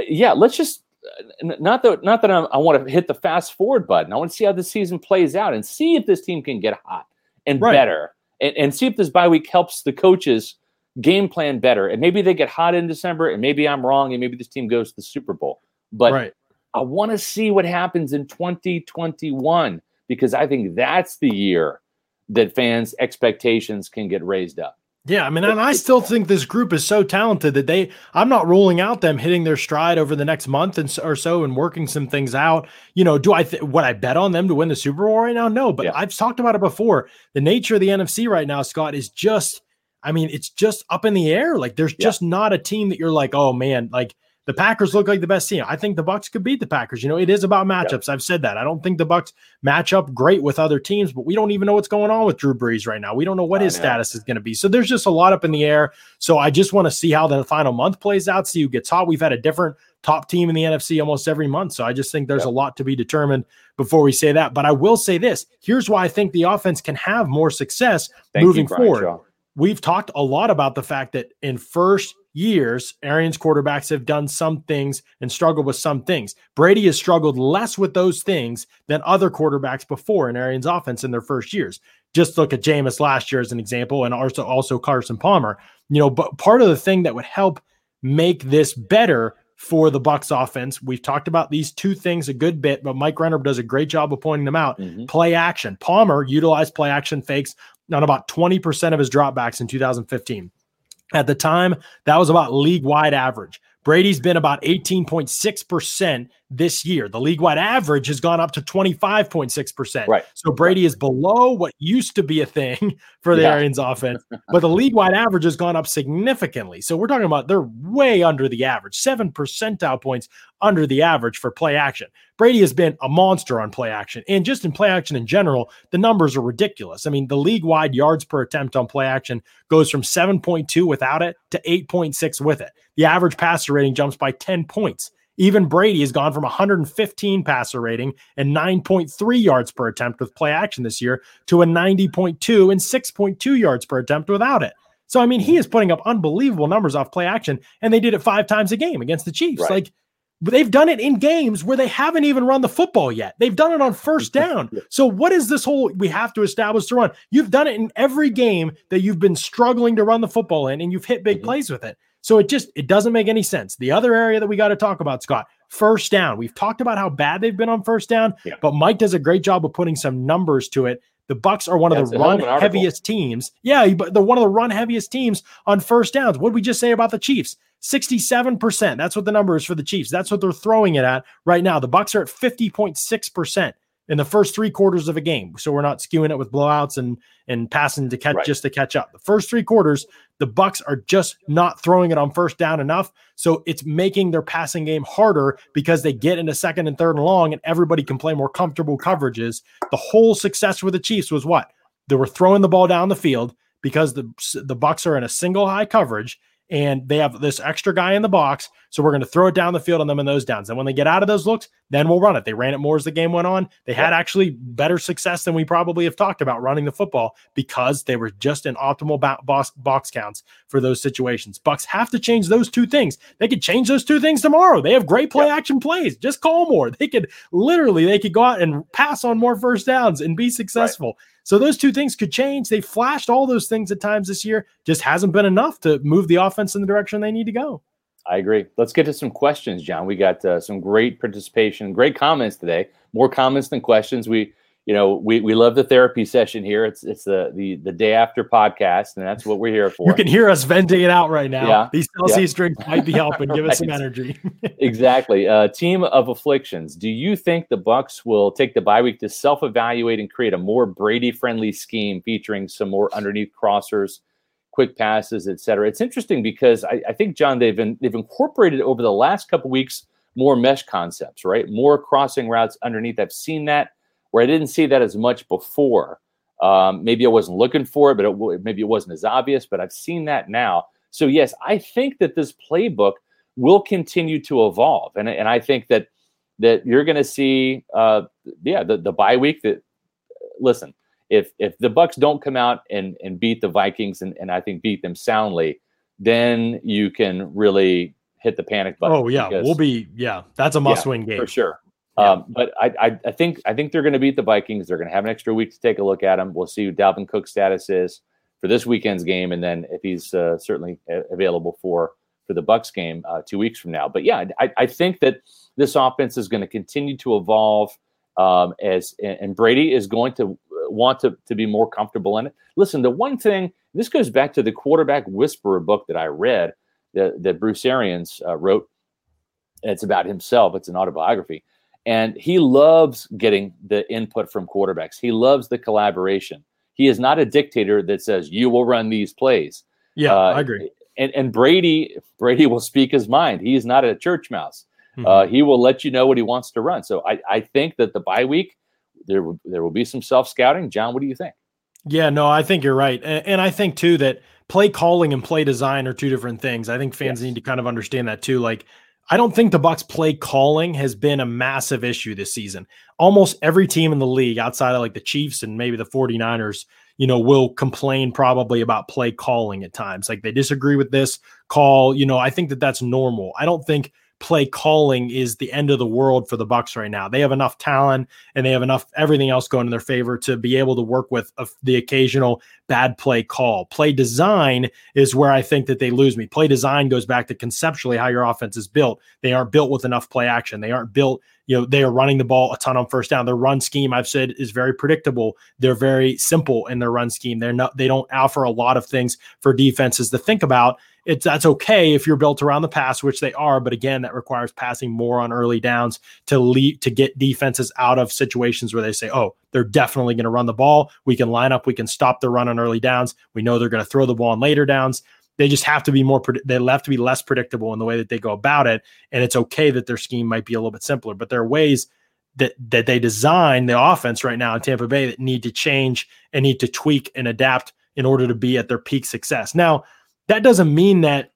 yeah, let's just uh, not that not that I'm, i want to hit the fast forward button. I want to see how the season plays out and see if this team can get hot and right. better, and, and see if this bye week helps the coaches game plan better. And maybe they get hot in December, and maybe I'm wrong, and maybe this team goes to the Super Bowl. But right. I want to see what happens in 2021 because I think that's the year that fans' expectations can get raised up. Yeah, I mean, and I still think this group is so talented that they. I'm not ruling out them hitting their stride over the next month and or so and working some things out. You know, do I th- what I bet on them to win the Super Bowl right now? No, but yeah. I've talked about it before. The nature of the NFC right now, Scott, is just. I mean, it's just up in the air. Like, there's yeah. just not a team that you're like, oh man, like The Packers look like the best team. I think the Bucks could beat the Packers. You know, it is about matchups. Yep. I've said that. I don't think the Bucks match up great with other teams, but we don't even know what's going on with Drew Brees right now. We don't know what I his know. status is going to be. So there's just a lot up in the air. So I just want to see how the final month plays out, see who gets hot. We've had a different top team in the NFC almost every month. So I just think there's yep. a lot to be determined before we say that. But I will say this here's why I think the offense can have more success Thank moving you, forward. Shaw. We've talked a lot about the fact that in first years, Arians quarterbacks have done some things and struggled with some things. Brady has struggled less with those things than other quarterbacks before in Arians offense in their first years. Just look at Jameis last year as an example, and also also Carson Palmer. You know, but part of the thing that would help make this better for the Bucks offense. We've talked about these two things a good bit, but Mike Renner does a great job of pointing them out. Mm-hmm. Play action. Palmer utilized play action fakes on about 20% of his dropbacks in 2015. At the time, that was about league wide average. Brady's been about 18.6% this year. The league wide average has gone up to 25.6%. Right. So Brady right. is below what used to be a thing [LAUGHS] for the yeah. Arians offense, [LAUGHS] but the league wide average has gone up significantly. So we're talking about they're way under the average, seven percentile points under the average for play action. Brady has been a monster on play action. And just in play action in general, the numbers are ridiculous. I mean, the league wide yards per attempt on play action goes from 7.2 without it to 8.6 with it. The average passer rating jumps by 10 points. Even Brady has gone from 115 passer rating and 9.3 yards per attempt with play action this year to a 90.2 and 6.2 yards per attempt without it. So, I mean, he is putting up unbelievable numbers off play action, and they did it five times a game against the Chiefs. Right. Like, they've done it in games where they haven't even run the football yet. They've done it on first [LAUGHS] down. So what is this whole we have to establish the run? You've done it in every game that you've been struggling to run the football in and you've hit big mm-hmm. plays with it. So it just it doesn't make any sense. The other area that we got to talk about, Scott, first down. We've talked about how bad they've been on first down, yeah. but Mike does a great job of putting some numbers to it. The Bucks are one of the run heaviest teams. Yeah, but they're one of the run heaviest teams on first downs. What did we just say about the Chiefs? 67%. That's what the number is for the Chiefs. That's what they're throwing it at right now. The Bucks are at 50.6% in the first three quarters of a game. So we're not skewing it with blowouts and and passing to catch right. just to catch up. The first three quarters, the Bucks are just not throwing it on first down enough. So it's making their passing game harder because they get into second and third and long, and everybody can play more comfortable coverages. The whole success with the Chiefs was what? They were throwing the ball down the field because the the Bucks are in a single high coverage and they have this extra guy in the box. So we're going to throw it down the field on them in those downs. And when they get out of those looks, then we'll run it. They ran it more as the game went on. They had actually better success than we probably have talked about running the football because they were just in optimal box, box counts for those situations. Bucks have to change those two things. They could change those two things tomorrow. They have great play action plays. Just call more. They could literally they could go out and pass on more first downs and be successful. Right. So those two things could change. They flashed all those things at times this year. Just hasn't been enough to move the offense in the direction they need to go. I agree. Let's get to some questions, John. We got uh, some great participation, great comments today. More comments than questions. We you know, we, we love the therapy session here. It's it's the the the day after podcast, and that's what we're here for. You can hear us venting it out right now. Yeah. These Celsius yeah. drinks might be helping. Give right. us some [LAUGHS] energy. [LAUGHS] exactly. Uh, team of afflictions. Do you think the Bucks will take the bye week to self-evaluate and create a more Brady-friendly scheme featuring some more underneath crossers, quick passes, et cetera. It's interesting because I, I think John they've been, they've incorporated over the last couple weeks more mesh concepts, right? More crossing routes underneath. I've seen that where I didn't see that as much before. Um, maybe I wasn't looking for it, but it, maybe it wasn't as obvious. But I've seen that now. So yes, I think that this playbook will continue to evolve, and and I think that that you're going to see, uh, yeah, the the bye week. That listen, if if the Bucks don't come out and and beat the Vikings, and, and I think beat them soundly, then you can really hit the panic button. Oh yeah, we'll be yeah, that's a must-win yeah, game for sure. Yeah. Um, but I, I, I, think I think they're going to beat the Vikings. They're going to have an extra week to take a look at them. We'll see who Dalvin Cook's status is for this weekend's game, and then if he's uh, certainly available for for the Bucks game uh, two weeks from now. But yeah, I, I think that this offense is going to continue to evolve um, as and Brady is going to want to to be more comfortable in it. Listen, the one thing this goes back to the quarterback whisperer book that I read that, that Bruce Arians uh, wrote. It's about himself. It's an autobiography and he loves getting the input from quarterbacks. He loves the collaboration. He is not a dictator that says, you will run these plays. Yeah, uh, I agree. and and Brady Brady will speak his mind. He is not a church mouse. Mm-hmm. Uh, he will let you know what he wants to run. So I, I think that the bye week there will there will be some self scouting. John, what do you think? Yeah, no, I think you're right, and, and, I think too that play calling and play design are two different things. I think fans yes. need to kind of understand that too. Like I don't think the Bucks play calling has been a massive issue this season. Almost every team in the league outside of like the Chiefs and maybe the 49ers, you know, will complain probably about play calling at times. Like they disagree with this call, you know, I think that that's normal. I don't think play calling is the end of the world for the Bucks right now. They have enough talent and they have enough everything else going in their favor to be able to work with a, the occasional bad play call. Play design is where I think that they lose me. Play design goes back to conceptually how your offense is built. They aren't built with enough play action. They aren't built you know they are running the ball a ton on first down their run scheme i've said is very predictable they're very simple in their run scheme they're not they don't offer a lot of things for defenses to think about it's that's okay if you're built around the pass, which they are, but again, that requires passing more on early downs to lead to get defenses out of situations where they say, "Oh, they're definitely going to run the ball. We can line up, we can stop the run on early downs. We know they're going to throw the ball on later downs." They just have to be more. They have to be less predictable in the way that they go about it, and it's okay that their scheme might be a little bit simpler. But there are ways that that they design the offense right now in Tampa Bay that need to change and need to tweak and adapt in order to be at their peak success. Now, that doesn't mean that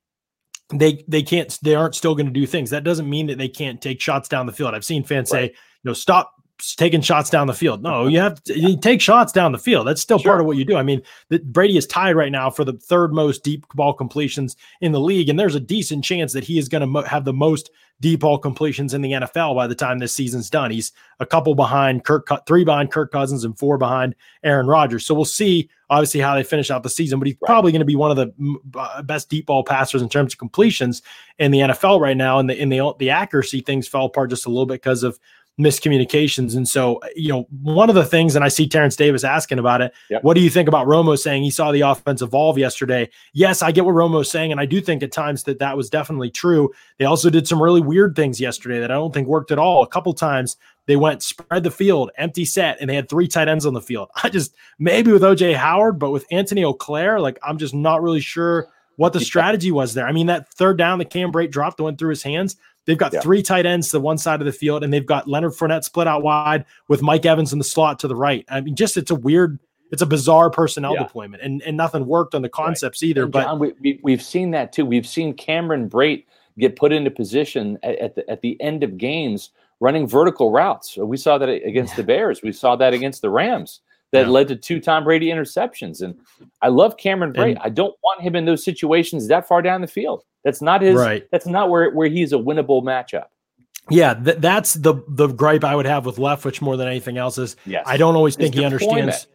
they they can't they aren't still going to do things. That doesn't mean that they can't take shots down the field. I've seen fans right. say, you know, stop taking shots down the field. No, you have to you take shots down the field. That's still sure. part of what you do. I mean, the, Brady is tied right now for the third most deep ball completions in the league, and there's a decent chance that he is going to mo- have the most deep ball completions in the NFL by the time this season's done. He's a couple behind Kirk, three behind Kirk Cousins, and four behind Aaron Rodgers. So we'll see, obviously, how they finish out the season. But he's right. probably going to be one of the best deep ball passers in terms of completions in the NFL right now. And the in the the accuracy things fell apart just a little bit because of miscommunications. And so, you know, one of the things, and I see Terrence Davis asking about it. Yep. What do you think about Romo saying he saw the offense evolve yesterday? Yes, I get what Romo's saying, and I do think at times that that was definitely true. They also did some really weird things yesterday that I don't think worked at all. A couple times they went spread the field, empty set, and they had three tight ends on the field. [LAUGHS] I just maybe with OJ Howard, but with Anthony Auclair, like I'm just not really sure what the strategy was there. I mean, that third down the Cam Brate dropped went through his hands. They've got yeah. three tight ends to one side of the field, and they've got Leonard Fournette split out wide with Mike Evans in the slot to the right. I mean, just it's a weird, it's a bizarre personnel yeah. deployment, and and nothing worked on the concepts right. either. And but John, we, we, have seen that too. We've seen Cameron Brate get put into position at, at, the at the end of games running vertical routes. We saw that against the Bears. We saw that against the Rams. That led to two Tom Brady interceptions. And I love Cameron Brate. And, I don't want him in those situations that far down the field. That's not his. Right. That's not where where he's a winnable matchup. Yeah, th- that's the the gripe I would have with Leftwich more than anything else is yes. I don't always think he understands.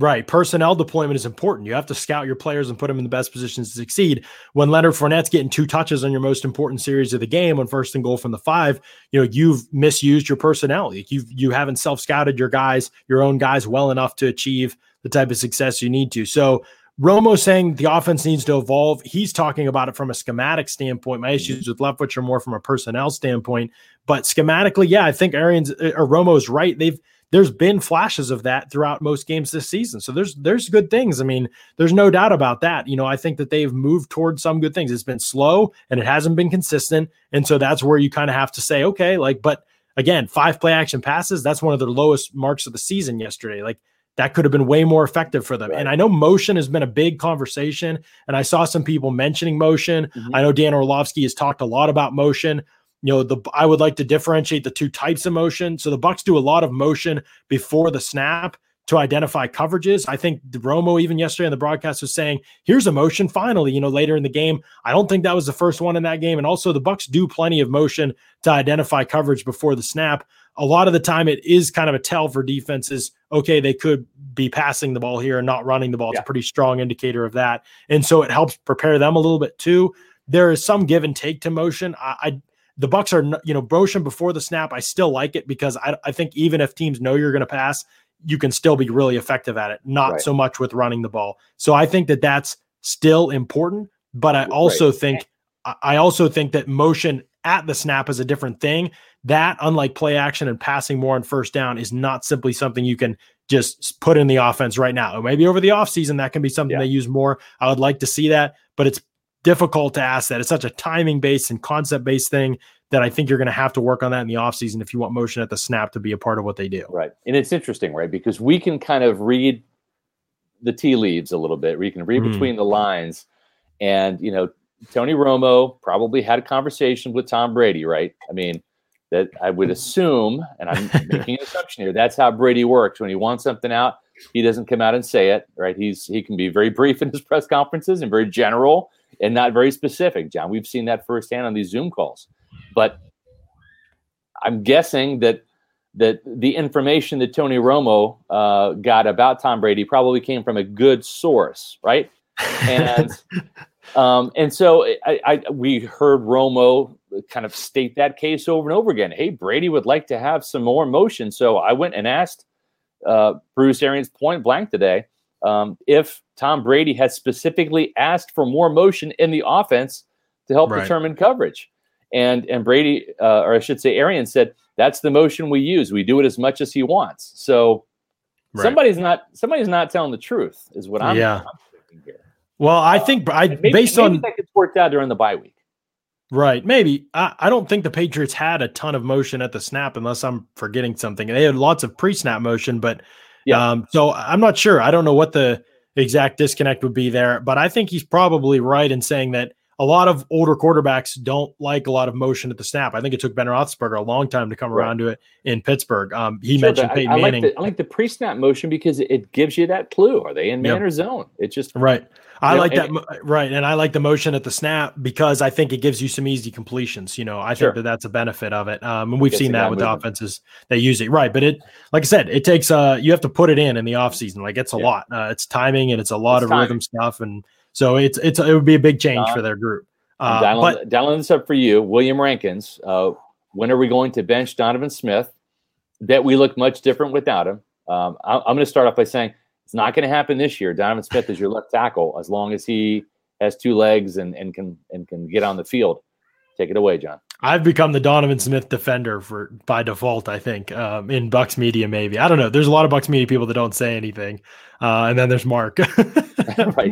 Right, personnel deployment is important. You have to scout your players and put them in the best positions to succeed. When Leonard Fournette's getting two touches on your most important series of the game on first and goal from the five, you know you've misused your personnel. You you haven't self scouted your guys, your own guys, well enough to achieve the type of success you need to. So Romo saying the offense needs to evolve. He's talking about it from a schematic standpoint. My issues with Leftwich are more from a personnel standpoint, but schematically, yeah, I think Arians uh, or Romo's right. They've there's been flashes of that throughout most games this season. So there's there's good things. I mean, there's no doubt about that. You know, I think that they've moved towards some good things. It's been slow and it hasn't been consistent, and so that's where you kind of have to say, okay, like, but again, five play action passes. That's one of their lowest marks of the season yesterday. Like that could have been way more effective for them. Right. And I know motion has been a big conversation, and I saw some people mentioning motion. Mm-hmm. I know Dan Orlovsky has talked a lot about motion. You know, the I would like to differentiate the two types of motion. So the Bucks do a lot of motion before the snap to identify coverages. I think Romo even yesterday on the broadcast was saying, "Here's a motion." Finally, you know, later in the game, I don't think that was the first one in that game. And also, the Bucks do plenty of motion to identify coverage before the snap a lot of the time it is kind of a tell for defenses. Okay, they could be passing the ball here and not running the ball. It's a pretty strong indicator of that. And so it helps prepare them a little bit too. There is some give and take to motion. I, I the Bucks are, you know, motion before the snap. I still like it because I, I think even if teams know you're going to pass, you can still be really effective at it. Not right. so much with running the ball. So I think that that's still important. But I also right. think I also think that motion at the snap is a different thing that, unlike play action and passing more on first down, is not simply something you can just put in the offense right now. Maybe over the offseason, that can be something yeah. they use more. I would like to see that, but it's difficult to ask that. It's such a timing based and concept based thing that I think you're going to have to work on that in the offseason if you want motion at the snap to be a part of what they do. Right. And it's interesting, right? Because we can kind of read the tea leaves a little bit. We can read mm. between the lines. And, you know, Tony Romo probably had a conversation with Tom Brady, right? I mean, that I would assume, and I'm [LAUGHS] making an assumption here, that's how Brady works. When he wants something out, he doesn't come out and say it, right? He's he can be very brief in his press conferences and very general and not very specific. John, we've seen that firsthand on these Zoom calls. But I'm guessing that that the information that Tony Romo uh, got about Tom Brady probably came from a good source, right? And [LAUGHS] um, and so I, I, we heard Romo kind of state that case over and over again. Hey, Brady would like to have some more motion, so I went and asked uh, Bruce Arians point blank today um, if Tom Brady has specifically asked for more motion in the offense to help right. determine coverage. And and Brady, uh, or I should say, Arian said that's the motion we use. We do it as much as he wants. So right. somebody's not somebody's not telling the truth, is what I'm. Yeah. I'm here. Well, I think I maybe, based maybe on that gets worked out during the bye week. Right. Maybe. I, I don't think the Patriots had a ton of motion at the snap, unless I'm forgetting something. They had lots of pre snap motion, but yeah. Um, so I'm not sure. I don't know what the exact disconnect would be there, but I think he's probably right in saying that a lot of older quarterbacks don't like a lot of motion at the snap. I think it took Ben Roethlisberger a long time to come right. around to it in Pittsburgh. Um, he sure, mentioned Peyton I, I Manning. Like the, I like the pre-snap motion because it gives you that clue. Are they in man yep. or zone? It's just right. I like know, that right, and I like the motion at the snap because I think it gives you some easy completions. You know, I sure. think that that's a benefit of it. Um, and we've seen that with movement. offenses they use it right, but it, like I said, it takes uh, you have to put it in in the off season. Like it's a yeah. lot. Uh, it's timing and it's a lot it's of timing. rhythm stuff, and so it's it's it would be a big change for their group. Uh, dialing, but, dialing this up for you, William Rankins. Uh, when are we going to bench Donovan Smith? That we look much different without him. Um, I, I'm going to start off by saying it's not going to happen this year. Donovan Smith is your left tackle as long as he has two legs and, and can and can get on the field. Take it away, John. I've become the Donovan Smith defender for by default. I think um, in Bucks media, maybe I don't know. There's a lot of Bucks media people that don't say anything, uh, and then there's Mark. [LAUGHS] [LAUGHS] right,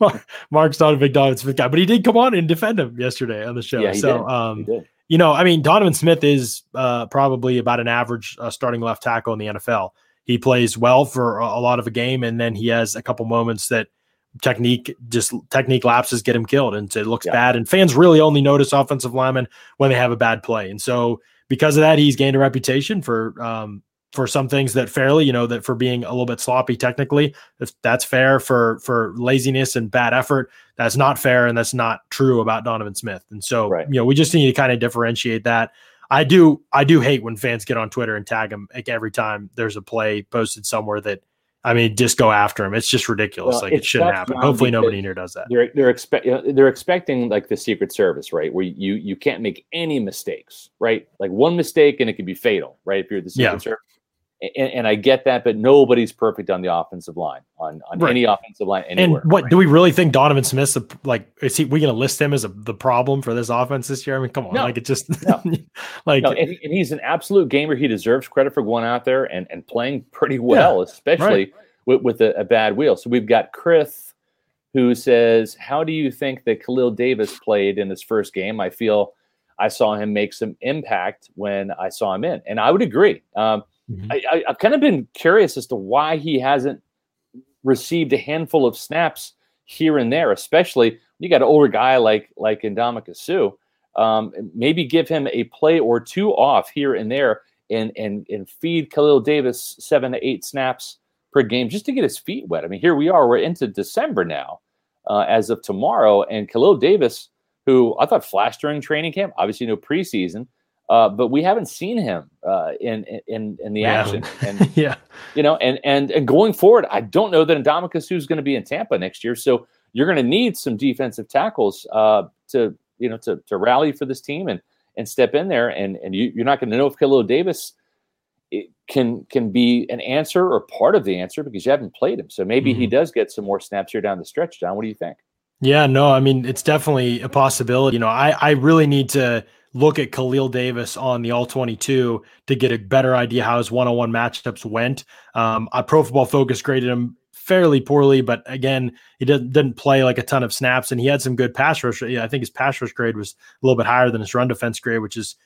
Mark, Mark's not a big Donovan Smith guy, but he did come on and defend him yesterday on the show. Yeah, so. Um, you know, I mean, Donovan Smith is uh, probably about an average uh, starting left tackle in the NFL he plays well for a lot of a game, and then he has a couple moments that technique just technique lapses get him killed, and it looks yeah. bad. And fans really only notice offensive linemen when they have a bad play, and so because of that, he's gained a reputation for um, for some things that fairly, you know, that for being a little bit sloppy technically, if that's fair for for laziness and bad effort, that's not fair, and that's not true about Donovan Smith. And so, right. you know, we just need to kind of differentiate that. I do I do hate when fans get on Twitter and tag him like every time there's a play posted somewhere that I mean just go after him. It's just ridiculous. Well, like it shouldn't happen. Hopefully nobody here does that. They're they're expect they're expecting like the Secret Service, right? Where you you can't make any mistakes, right? Like one mistake and it could be fatal, right? If you're the Secret yeah. Service and, and, I get that, but nobody's perfect on the offensive line, on, on right. any offensive line anywhere. And what right? do we really think Donovan Smith's a, like? Is he we going to list him as a, the problem for this offense this year? I mean, come on, no. like it just no. [LAUGHS] like no, and, and, he's an absolute gamer. He deserves credit for going out there and, and playing pretty well, yeah, especially right. with, with a, a, bad wheel. So we've got Chris, who says, "How do you think that Khalil Davis played in his first game? I feel I saw him make some impact when I saw him in, and I would agree." Um, Mm-hmm. I, have kind of been curious as to why he hasn't received a handful of snaps here and there, especially you got an older guy like like Suh. Um, maybe give him a play or two off here and there, and and and feed Khalil Davis seven to eight snaps per game just to get his feet wet. I mean, here we are, we're into December now, uh, as of tomorrow, and Khalil Davis, who I thought flashed during training camp, obviously no preseason, uh, but we haven't seen him uh, in in in the yeah. action. [LAUGHS] And yeah, you know, and and and going forward, I don't know that Suh is going to be in Tampa next year. So you're going to need some defensive tackles uh, to you know to to rally for this team and and step in there. And and you, you're not going to know if Khalil Davis can can be an answer or part of the answer because you haven't played him. So maybe mm-hmm. he does get some more snaps here down the stretch. John, what do you think? Yeah, no, I mean it's definitely a possibility. You know, I I really need to look at Khalil Davis on the All 22 to get a better idea how his one on one matchups went. Um, Pro Football Focus graded him fairly poorly, but again, he didn't didn't play like a ton of snaps, and he had some good pass rush. Yeah, I think his pass rush grade was a little bit higher than his run defense grade, which is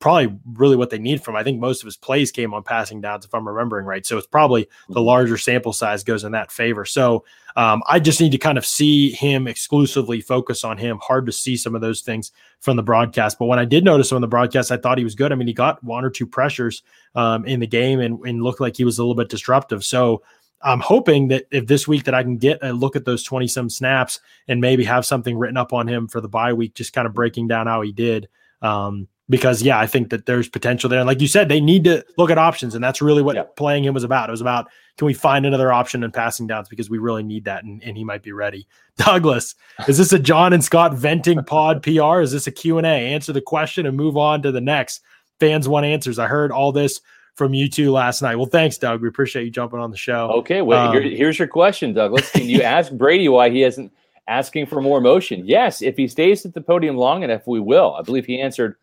probably really what they need from. I think most of his plays came on passing downs, if I'm remembering right. So it's probably the larger sample size goes in that favor. So um, I just need to kind of see him exclusively focus on him. Hard to see some of those things from the broadcast, but when I did notice him on the broadcast, I thought he was good. I mean, he got one or two pressures um, in the game and, and looked like he was a little bit disruptive. So I'm hoping that if this week that I can get a look at those 20 some snaps and maybe have something written up on him for the bye week, just kind of breaking down how he did. Um, because yeah, I think that there's potential there. And like you said, they need to look at options, and that's really what yeah. playing him was about. It was about can we find another option in passing downs because we really need that, and, and he might be ready. [LAUGHS] Douglas, is this a John and Scott venting pod [LAUGHS] PR? Is this a Q and A? Answer the question and move on to the next. Fans want answers. I heard all this from you two last night. Well, thanks, Doug. We appreciate you jumping on the show. Okay, well, um, here's your question, Douglas. Can you [LAUGHS] ask Brady why he isn't asking for more motion? Yes, if he stays at the podium long enough, we will. I believe he answered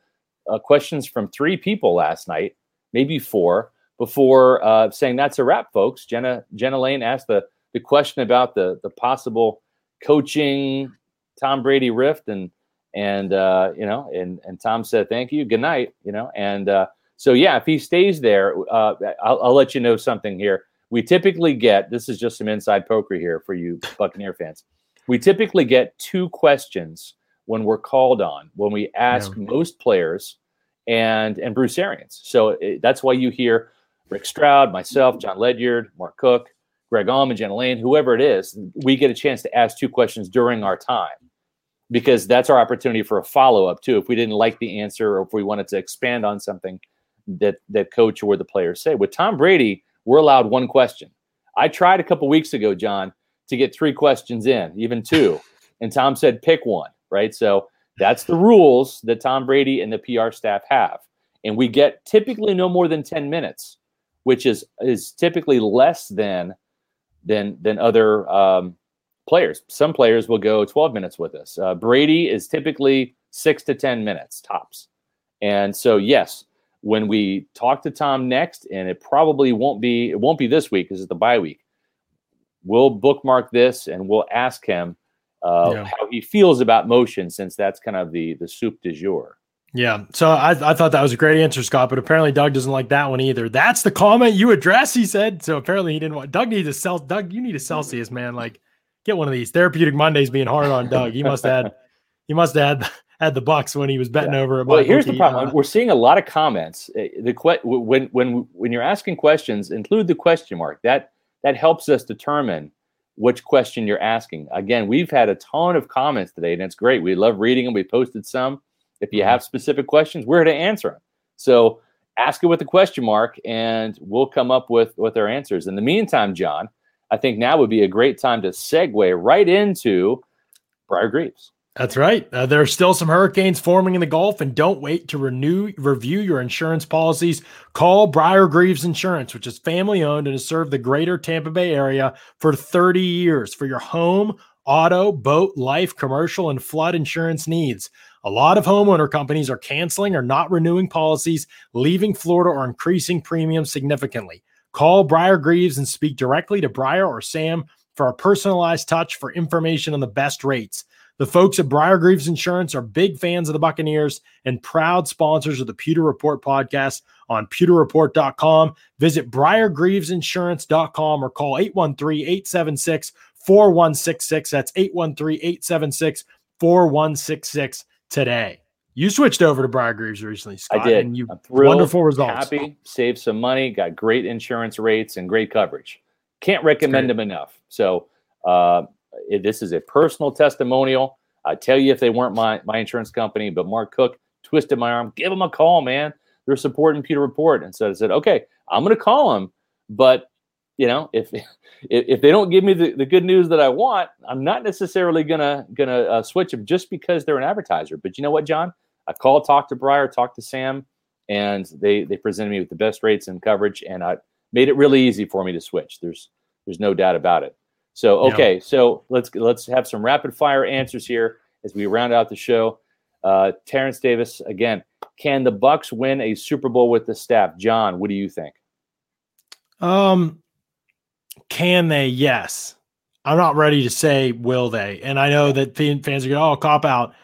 uh, questions from three people last night, maybe four, before uh, saying that's a wrap, folks. Jenna Jenna Laine asked the the question about the the possible coaching Tom Brady rift, and and uh, you know, and and Tom said thank you, good night, you know, and uh, so yeah, if he stays there, uh, I'll, I'll let you know something here. We typically get this is just some inside poker here for you Buccaneer fans. We typically get two questions when we're called on when we ask yeah. most players and and Bruce Arians. So it, that's why you hear Rick Stroud, myself, John Ledyard, Mark Cook, Greg Auman, Jenna Laine, whoever it is. We get a chance to ask two questions during our time because that's our opportunity for a follow up too. If we didn't like the answer or if we wanted to expand on something that that coach or the players say. With Tom Brady, we're allowed one question. I tried a couple weeks ago, John, to get three questions in, even two, and Tom said pick one right? So that's the rules that Tom Brady and the PR staff have. And we get typically no more than 10 minutes, which is is typically less than than than other um, players. Some players will go 12 minutes with us. Uh, Brady is typically six to 10 minutes tops. And so, yes, when we talk to Tom next, and it probably won't be it won't be this week because it's the bye week. We'll bookmark this and we'll ask him uh, yeah. how he feels about motion, since that's kind of the the soup du jour. Yeah, so I, I thought that was a great answer, Scott. But apparently, Doug doesn't like that one either. That's the comment you address, he said. So apparently, he didn't want. Doug needs a cell. Doug, you need a Celsius, man. Like, get one of these. Therapeutic Mondays being hard on Doug. He must have had. he must have had, had the Bucks when he was betting yeah. over. Well, here's the problem. Uh, We're seeing a lot of comments. Eh, the que- when when when you're asking questions, include the question mark. That that helps us determine which question you're asking. Again, we've had a ton of comments today, and it's great. We love reading them. We posted some. If you mm-hmm. have specific questions, we're here to answer them. So ask it with a question mark, and we'll come up with with our answers. In the meantime, John, I think now would be a great time to segue right into Briar Greaves. That's right. Uh, there are still some hurricanes forming in the Gulf, and don't wait to renew review your insurance policies. Call Briar Greaves Insurance, which is family owned and has served the greater Tampa Bay area for 30 years for your home, auto, boat, life, commercial, and flood insurance needs. A lot of homeowner companies are canceling or not renewing policies, leaving Florida or increasing premiums significantly. Call Briar Greaves and speak directly to Briar or Sam for a personalized touch for information on the best rates. The folks at Briar Greaves Insurance are big fans of the Buccaneers and proud sponsors of the Pewter Report podcast on pewterreport.com. Visit briargreavesinsurance.com or call 813 876 4166. That's 813 876 4166 today. You switched over to Briar Greaves recently, Scott. I did. And you wonderful results. Happy, saved some money, got great insurance rates and great coverage. Can't recommend them enough. So, uh, this is a personal testimonial. I tell you, if they weren't my my insurance company, but Mark Cook twisted my arm, give them a call, man. They're supporting Pewter Report, and so I said, okay, I'm going to call them, but you know, [LAUGHS] if if they don't give me the, the good news that I want, I'm not necessarily gonna gonna uh, switch them just because they're an advertiser. But you know what, John? I called, talked to Briar, talked to Sam, and they they presented me with the best rates and coverage, and I made it really easy for me to switch. There's there's no doubt about it. So okay, yeah. so let's let's have some rapid fire answers here as we round out the show. Uh, Terrence Davis again. Can the Bucks win a Super Bowl with the staff? John, what do you think? Um, Can they? Yes. I'm not ready to say will they. And I know that fans are going, oh, cop out.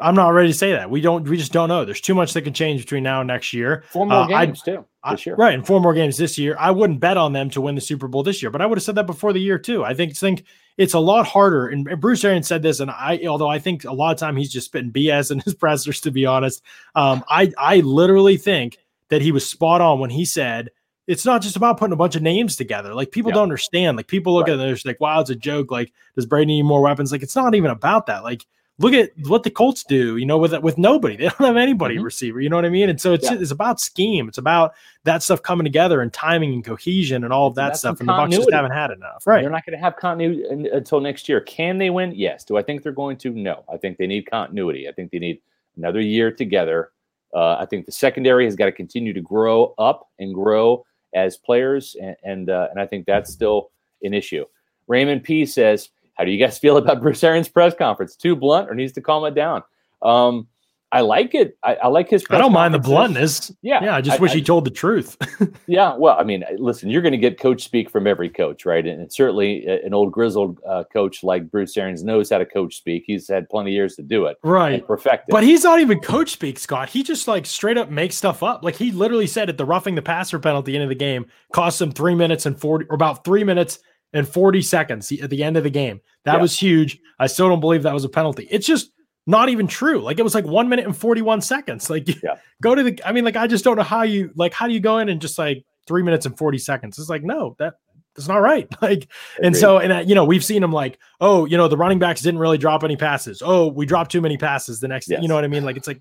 I'm not ready to say that. We don't. We just don't know. There's too much that can change between now and next year. Four more uh, games I, too this year, I, right? And four more games this year. I wouldn't bet on them to win the Super Bowl this year, but I would have said that before the year too. I think think it's a lot harder. And Bruce Arians said this, and I, although I think a lot of time he's just spitting BS in his [LAUGHS] pressers, to be honest, um, I I literally think that he was spot on when he said it's not just about putting a bunch of names together. Like people yeah. don't understand. Like people look right. at it, and they're like, wow, it's a joke. Like, does Brady need more weapons? Like, it's not even about that. Like, look at what the Colts do, you know, with with nobody. [LAUGHS] They don't have anybody mm-hmm. receiver, you know what I mean? And so it's yeah. it's about scheme. It's about that stuff coming together and timing and cohesion and all of that stuff. And the Bucs just haven't had enough. Right. They're not going to have continuity until next year. Can they win? Yes. Do I think they're going to? No. I think they need continuity. I think they need another year together. Uh, I think the secondary has got to continue to grow up and grow as players, and and, uh, and I think that's still an issue. Raymond P says how do you guys [LAUGHS] feel about Bruce Arians' press conference? Too blunt or needs to calm it down? Um, I like it. I, I like his. I don't mind the bluntness. Yeah, yeah. I just I, wish I, he told the truth. [LAUGHS] yeah. Well, I mean, listen, you're going to get coach speak from every coach, right? And, and certainly, an old grizzled uh, coach like Bruce Arians knows how to coach speak. He's had plenty of years to do it, right? Perfect. But he's not even coach speak, Scott. He just like straight up makes stuff up. Like he literally said at the roughing the passer penalty at the end of the game cost him three minutes and forty, or about three minutes and 40 seconds at the end of the game. That yeah. was huge. I still don't believe that was a penalty. It's just not even true. Like it was like one minute and 41 seconds. Like [LAUGHS] yeah. go to the, I mean, like, I just don't know how you, like, how do you go in and just like three minutes and 40 seconds? It's like, no, that, that's not right. [LAUGHS] Like, and so, and uh, you know, we've seen them like, oh, you know, the running backs didn't really drop any passes. Oh, we dropped too many passes the next, yes. you know what I mean? Like, it's like,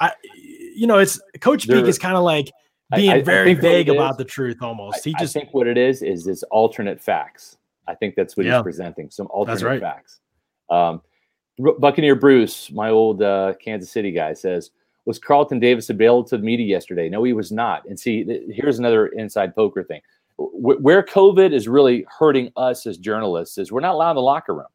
I, you know, it's coach Peak is kind of like, being I, I very vague about is, the truth almost. He just I think what it is is this alternate facts. I think that's what yeah. he's presenting. Some alternate right. facts. Um, Buccaneer Bruce, my old uh, Kansas City guy, says, "Was Carlton Davis available to the media yesterday?" No, he was not. And see, th- here's another inside poker thing. W- where COVID is really hurting us as journalists is we're not allowed in the locker room,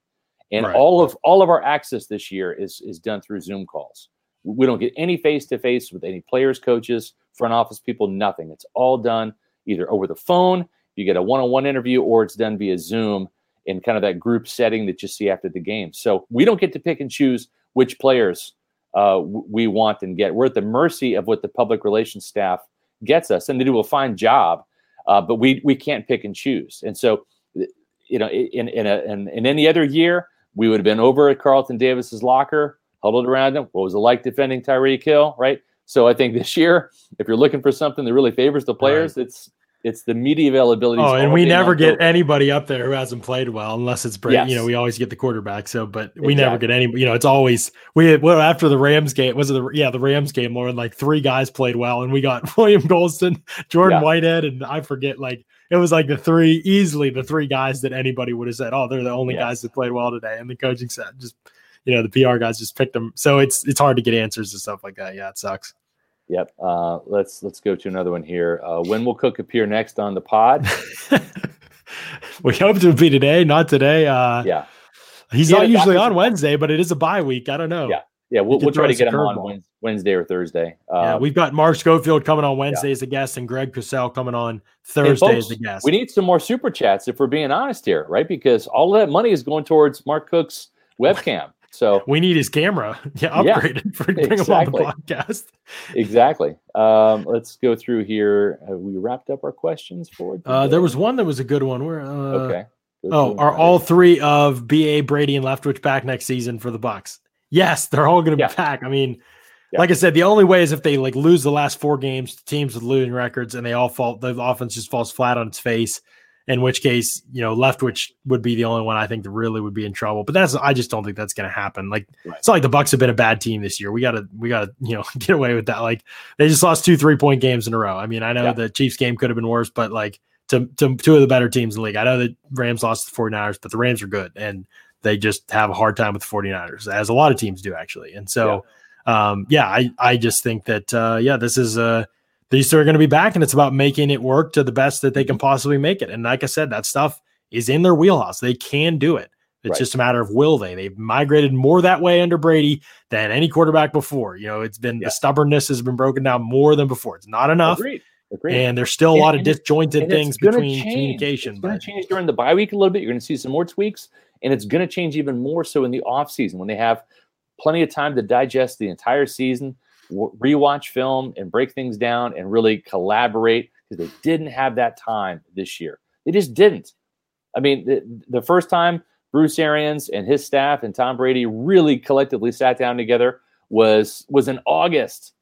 and right. all of all of our access this year is is done through Zoom calls. We don't get any face to face with any players, coaches, front office people, nothing. It's all done either over the phone, you get a one on one interview, or it's done via Zoom in kind of that group setting that you see after the game. So we don't get to pick and choose which players uh, we want and get. We're at the mercy of what the public relations staff gets us, and they do a fine job, uh, but we we can't pick and choose. And so, you know, in in, a, in in any other year, we would have been over at Carlton Davis's locker, huddled around him. What was it like defending Tyreek Hill, right? So I think this year, if you're looking for something that really favors the players, right. it's it's the media availability. Oh, and we never get anybody up there who hasn't played well, unless it's Brady. Yes. You know, we always get the quarterback. So, but we exactly. never get any. You know, it's always we. Well, after the Rams game, was it the yeah the Rams game? Lauren, like three guys played well, and we got [LAUGHS] William Gholston, Jordan yeah. Whitehead, and I forget like it was like the three easily the three guys that anybody would have said, oh, they're the only guys that played well today, and the coaching set just you know the PR guys just picked them. So it's it's hard to get answers and stuff like that. Yeah, it sucks. Yep. Uh, let's let's go to another one here. Uh, when will Cook appear next on the pod? [LAUGHS] we hope to be today, not today. Uh, yeah. He's not usually on Wednesday, but it is a bye week. I don't know. Yeah. Yeah, we'll, we'll try to get him on Wednesday or Thursday. yeah, um, we've got Mark Schofield coming on Wednesday yeah. as a guest and Greg Cosell coming on Thursday folks, as a guest. We need some more super chats if we're being honest here, right? Because all of that money is going towards Mark Cook's webcam. So we need his camera. [LAUGHS] Yeah, upgraded yeah, for bring exactly. him on the podcast. exactly. Um, let's go through here. Have we wrapped up our questions for? Uh, there was one that was a good one. Where? Uh, okay. oh, are all three of BA Brady and Leftwich back next season for the Bucks? Yes, they're all going to yeah. be back. I mean, yeah. like I said, the only way is if they like lose the last four games, to teams with losing records, and they all fall. The offense just falls flat on its face in which case, you know, Leftwich would be the only one I think that really would be in trouble. But that's I just don't think that's going to happen. Like right. it's not like the Bucks have been a bad team this year. We got to we got to you know [LAUGHS] get away with that. Like they just lost two three point games in a row. I mean, I know yeah. the Chiefs game could have been worse, but like to, to two of the better teams in the league. I know that Rams lost the 49ers, but the Rams are good and they just have a hard time with the 49ers, as a lot of teams do actually. And so yeah, um, yeah I I just think that uh, yeah, this is a these two are going to be back, and it's about making it work to the best that they can possibly make it. And like I said, that stuff is in their wheelhouse. They can do it. It's right. just a matter of will they. They've migrated more that way under Brady than any quarterback before. You know, it's been yeah. the stubbornness has been broken down more than before. It's not enough. Agreed. Agreed. And there's still a And- lot of disjointed things between change. communication. It's going but- to change during the bye week a little bit. You're going to see some more tweaks, and it's going to change even more so in the off season when they have plenty of time to digest the entire season, w- rewatch film, and break things down and really collaborate because they didn't have that time this year. They just didn't. I mean, the, the first time Bruce Arians and his staff and Tom Brady really collectively sat down together was was in August,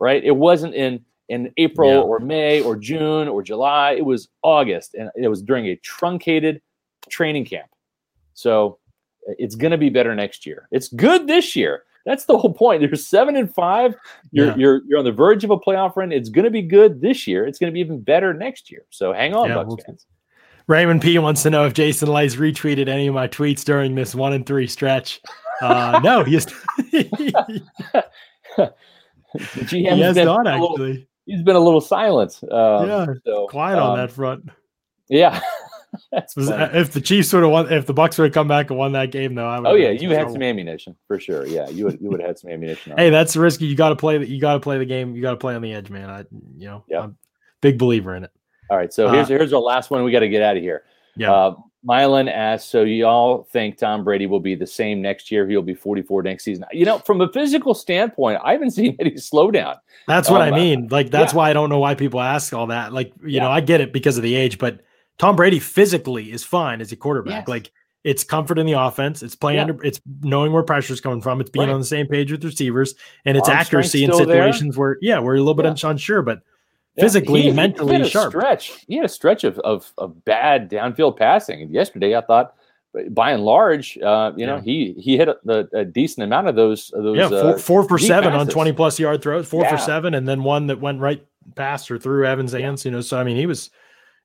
right? It wasn't in in April Yeah. or May or June or July. It was August, and it was during a truncated training camp. So it's going to be better next year. It's good this year. That's the whole point. You're seven and five. You're Yeah. you're you're on the verge of a playoff run. It's going to be good this year. It's going to be even better next year. So hang on, Yeah, Bucks we'll fans. Raymond P wants to know if Jason Licht retweeted any of my tweets during this one and three stretch. Uh, no, he has, [LAUGHS] The GM he has has been not a little- actually. he's been a little silent. Um, Yeah, so, Quiet on um, that front. Yeah, that's Was- funny. If the Chiefs would have won, if the Bucks would have come back and won that game, though, I would. Oh yeah, you had some ammunition for sure. Yeah, you would you would have had some ammunition. Hey, that's risky. You got to play. the- You got to play the game. You got to play on the edge, man. I, you know, Yeah. I'm a big believer in it. All right, so uh, here's here's our last one. We got to get out of here. Yeah. Uh, Mylan asks, so y'all think Tom Brady will be the same next year? He'll be 44 next season. You know, from a physical standpoint, I haven't [LAUGHS] seen any slowdown. That's what um, I mean. Like that's yeah. why I don't know why people ask all that. Like you know, I get it because of the age, but Tom Brady physically is fine as a quarterback. Yes. Like it's comfort in the offense. It's playing Yeah. under. It's knowing where pressure is coming from. It's being Right. on the same page with receivers, and it's Arm accuracy in still there. situations where yeah, we're a little bit Yeah. unsure, but Yeah, physically, he- he mentally had a sharp. Stretch. He had a stretch of, of of bad downfield passing. And yesterday, I thought, by and large, uh, you know, he he hit a, a decent amount of those. Those Yeah, uh, four, four for seven on twenty plus yard throws, four for seven, and then one that went right past or through Evans' hands. You know, so I mean, he was,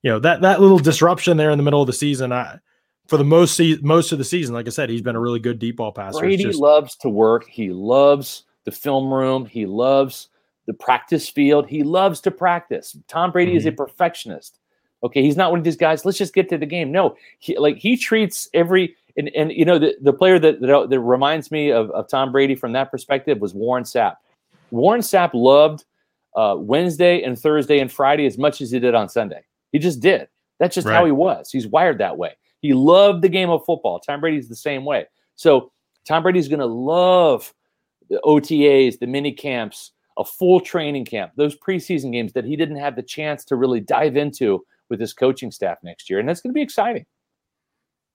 you know, that that little disruption there in the middle of the season. I for the most se- most of the season, like I said, he's been a really good deep ball passer. Brady just- loves to work. He loves the film room. He loves the practice field. He loves to practice. Tom Brady is a Mm-hmm. perfectionist. Okay, he's not one of these guys. Let's just get to the game. No, he like he treats every and and you know the, the player that, that that reminds me of, of Tom Brady from that perspective was Warren Sapp. Warren Sapp loved uh, Wednesday and Thursday and Friday as much as he did on Sunday. He just did. That's just how he was. He's wired that way. He loved the game of football. Tom Brady's the same way. So Tom Brady's going to love the OTAs, the mini camps, a full training camp, those preseason games that he didn't have the chance to really dive into with his coaching staff next year. And that's going to be exciting.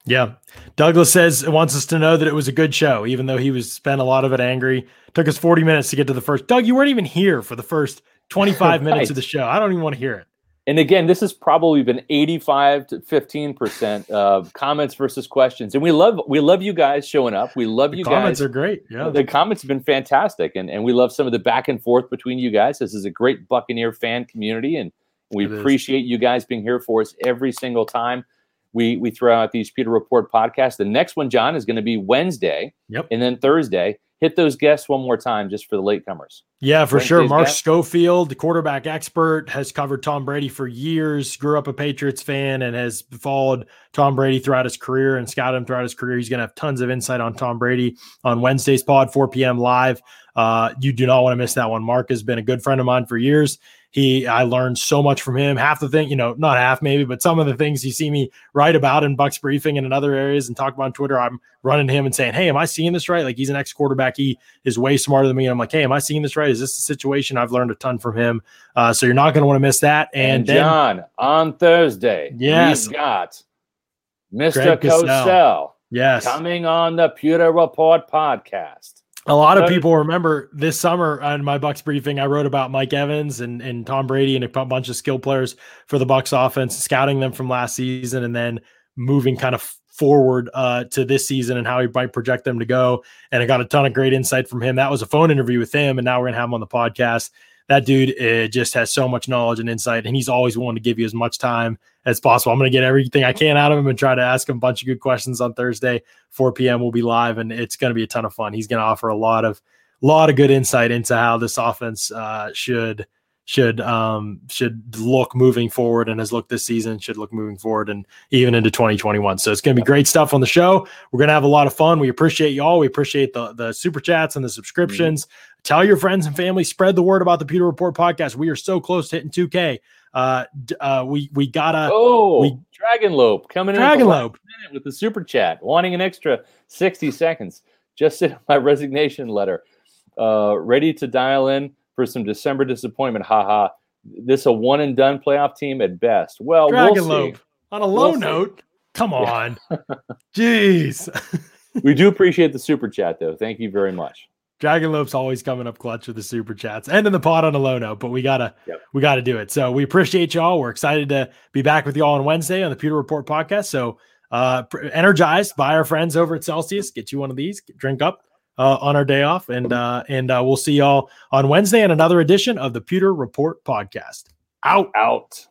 Yeah. Douglas says wants us to know that it was a good show, even though he was spent a lot of it angry. Took us 40 minutes to get to the first. Doug, you weren't even here for the first 25 [LAUGHS] minutes of the show. I don't even want to hear it. And again, this has probably been 85 to 15% of comments versus questions. And we love we love you guys showing up. We love The you comments guys. Comments are great. Yeah. The comments have been fantastic, and, and we love some of the back and forth between you guys. This is a great Buccaneer fan community, and we It is. appreciate you guys being here for us every single time we we throw out these Pewter Report podcasts. The next one, John, is going to be Wednesday, Yep. and then Thursday. Hit those guests one more time just for the latecomers. Yeah, for sure. Mark guest. Schofield, the quarterback expert, has covered Tom Brady for years, grew up a Patriots fan, and has followed Tom Brady throughout his career and scouted him throughout his career. He's going to have tons of insight on Tom Brady on Wednesday's pod, 4 p.m. live. Uh, you do not want to miss that one. Mark has been a good friend of mine for years. He, I learned so much from him. Half the thing, you know, not half maybe, but some of the things you see me write about in Bucks briefing and in other areas and talk about on Twitter, I'm running to him and saying, Hey, am I seeing this right? Like he's an ex quarterback. He is way smarter than me. And I'm like, Hey, am I seeing this right? Is this the situation? I've learned a ton from him. Uh, so you're not going to want to miss that. And, And, then, John, on Thursday, Yes. we've got Mr. Cosell yes, coming on the Pewter Report podcast. A lot of people remember this summer on my Bucks briefing, I wrote about Mike Evans and, and Tom Brady and a bunch of skill players for the Bucks offense, scouting them from last season and then moving kind of forward uh, to this season and how he might project them to go. And I got a ton of great insight from him. That was a phone interview with him, and now we're gonna have him on the podcast. That dude uh, just has so much knowledge and insight, and he's always willing to give you as much time as possible. I'm going to get everything I can out of him and try to ask him a bunch of good questions on Thursday, 4 p.m. We'll be live, and it's going to be a ton of fun. He's going to offer a lot of lot of good insight into how this offense uh, should should um should look moving forward and has looked this season should look moving forward and even into 2021 so it's going to be great stuff on the show we're going to have a lot of fun we appreciate you all we appreciate the the super chats and the subscriptions tell your friends and family, spread the word about the Pewter Report podcast. We are so close to hitting 2K. Uh, uh, we we gotta. Oh, we, Dragonlope coming Dragonlope in with the super chat, wanting an extra 60 seconds. Just sent [LAUGHS] my resignation letter. Uh, ready to dial in for some December disappointment. Haha. This a one and done playoff team at best. Well, Dragon we'll see. On a low we'll note, see. come on. [LAUGHS] Jeez. [LAUGHS] we do appreciate the super chat though. Thank you very much. Dragonlope's always coming up clutch with the super chats and in the pod on a low note, but we gotta yep. we gotta do it. So we appreciate y'all. We're excited to be back with y'all on Wednesday on the Pewter Report podcast. So uh energized by our friends over at Celsius. Get you one of these, drink up uh, on our day off, and uh, and uh, we'll see y'all on Wednesday in another edition of the Pewter Report podcast. Out, out.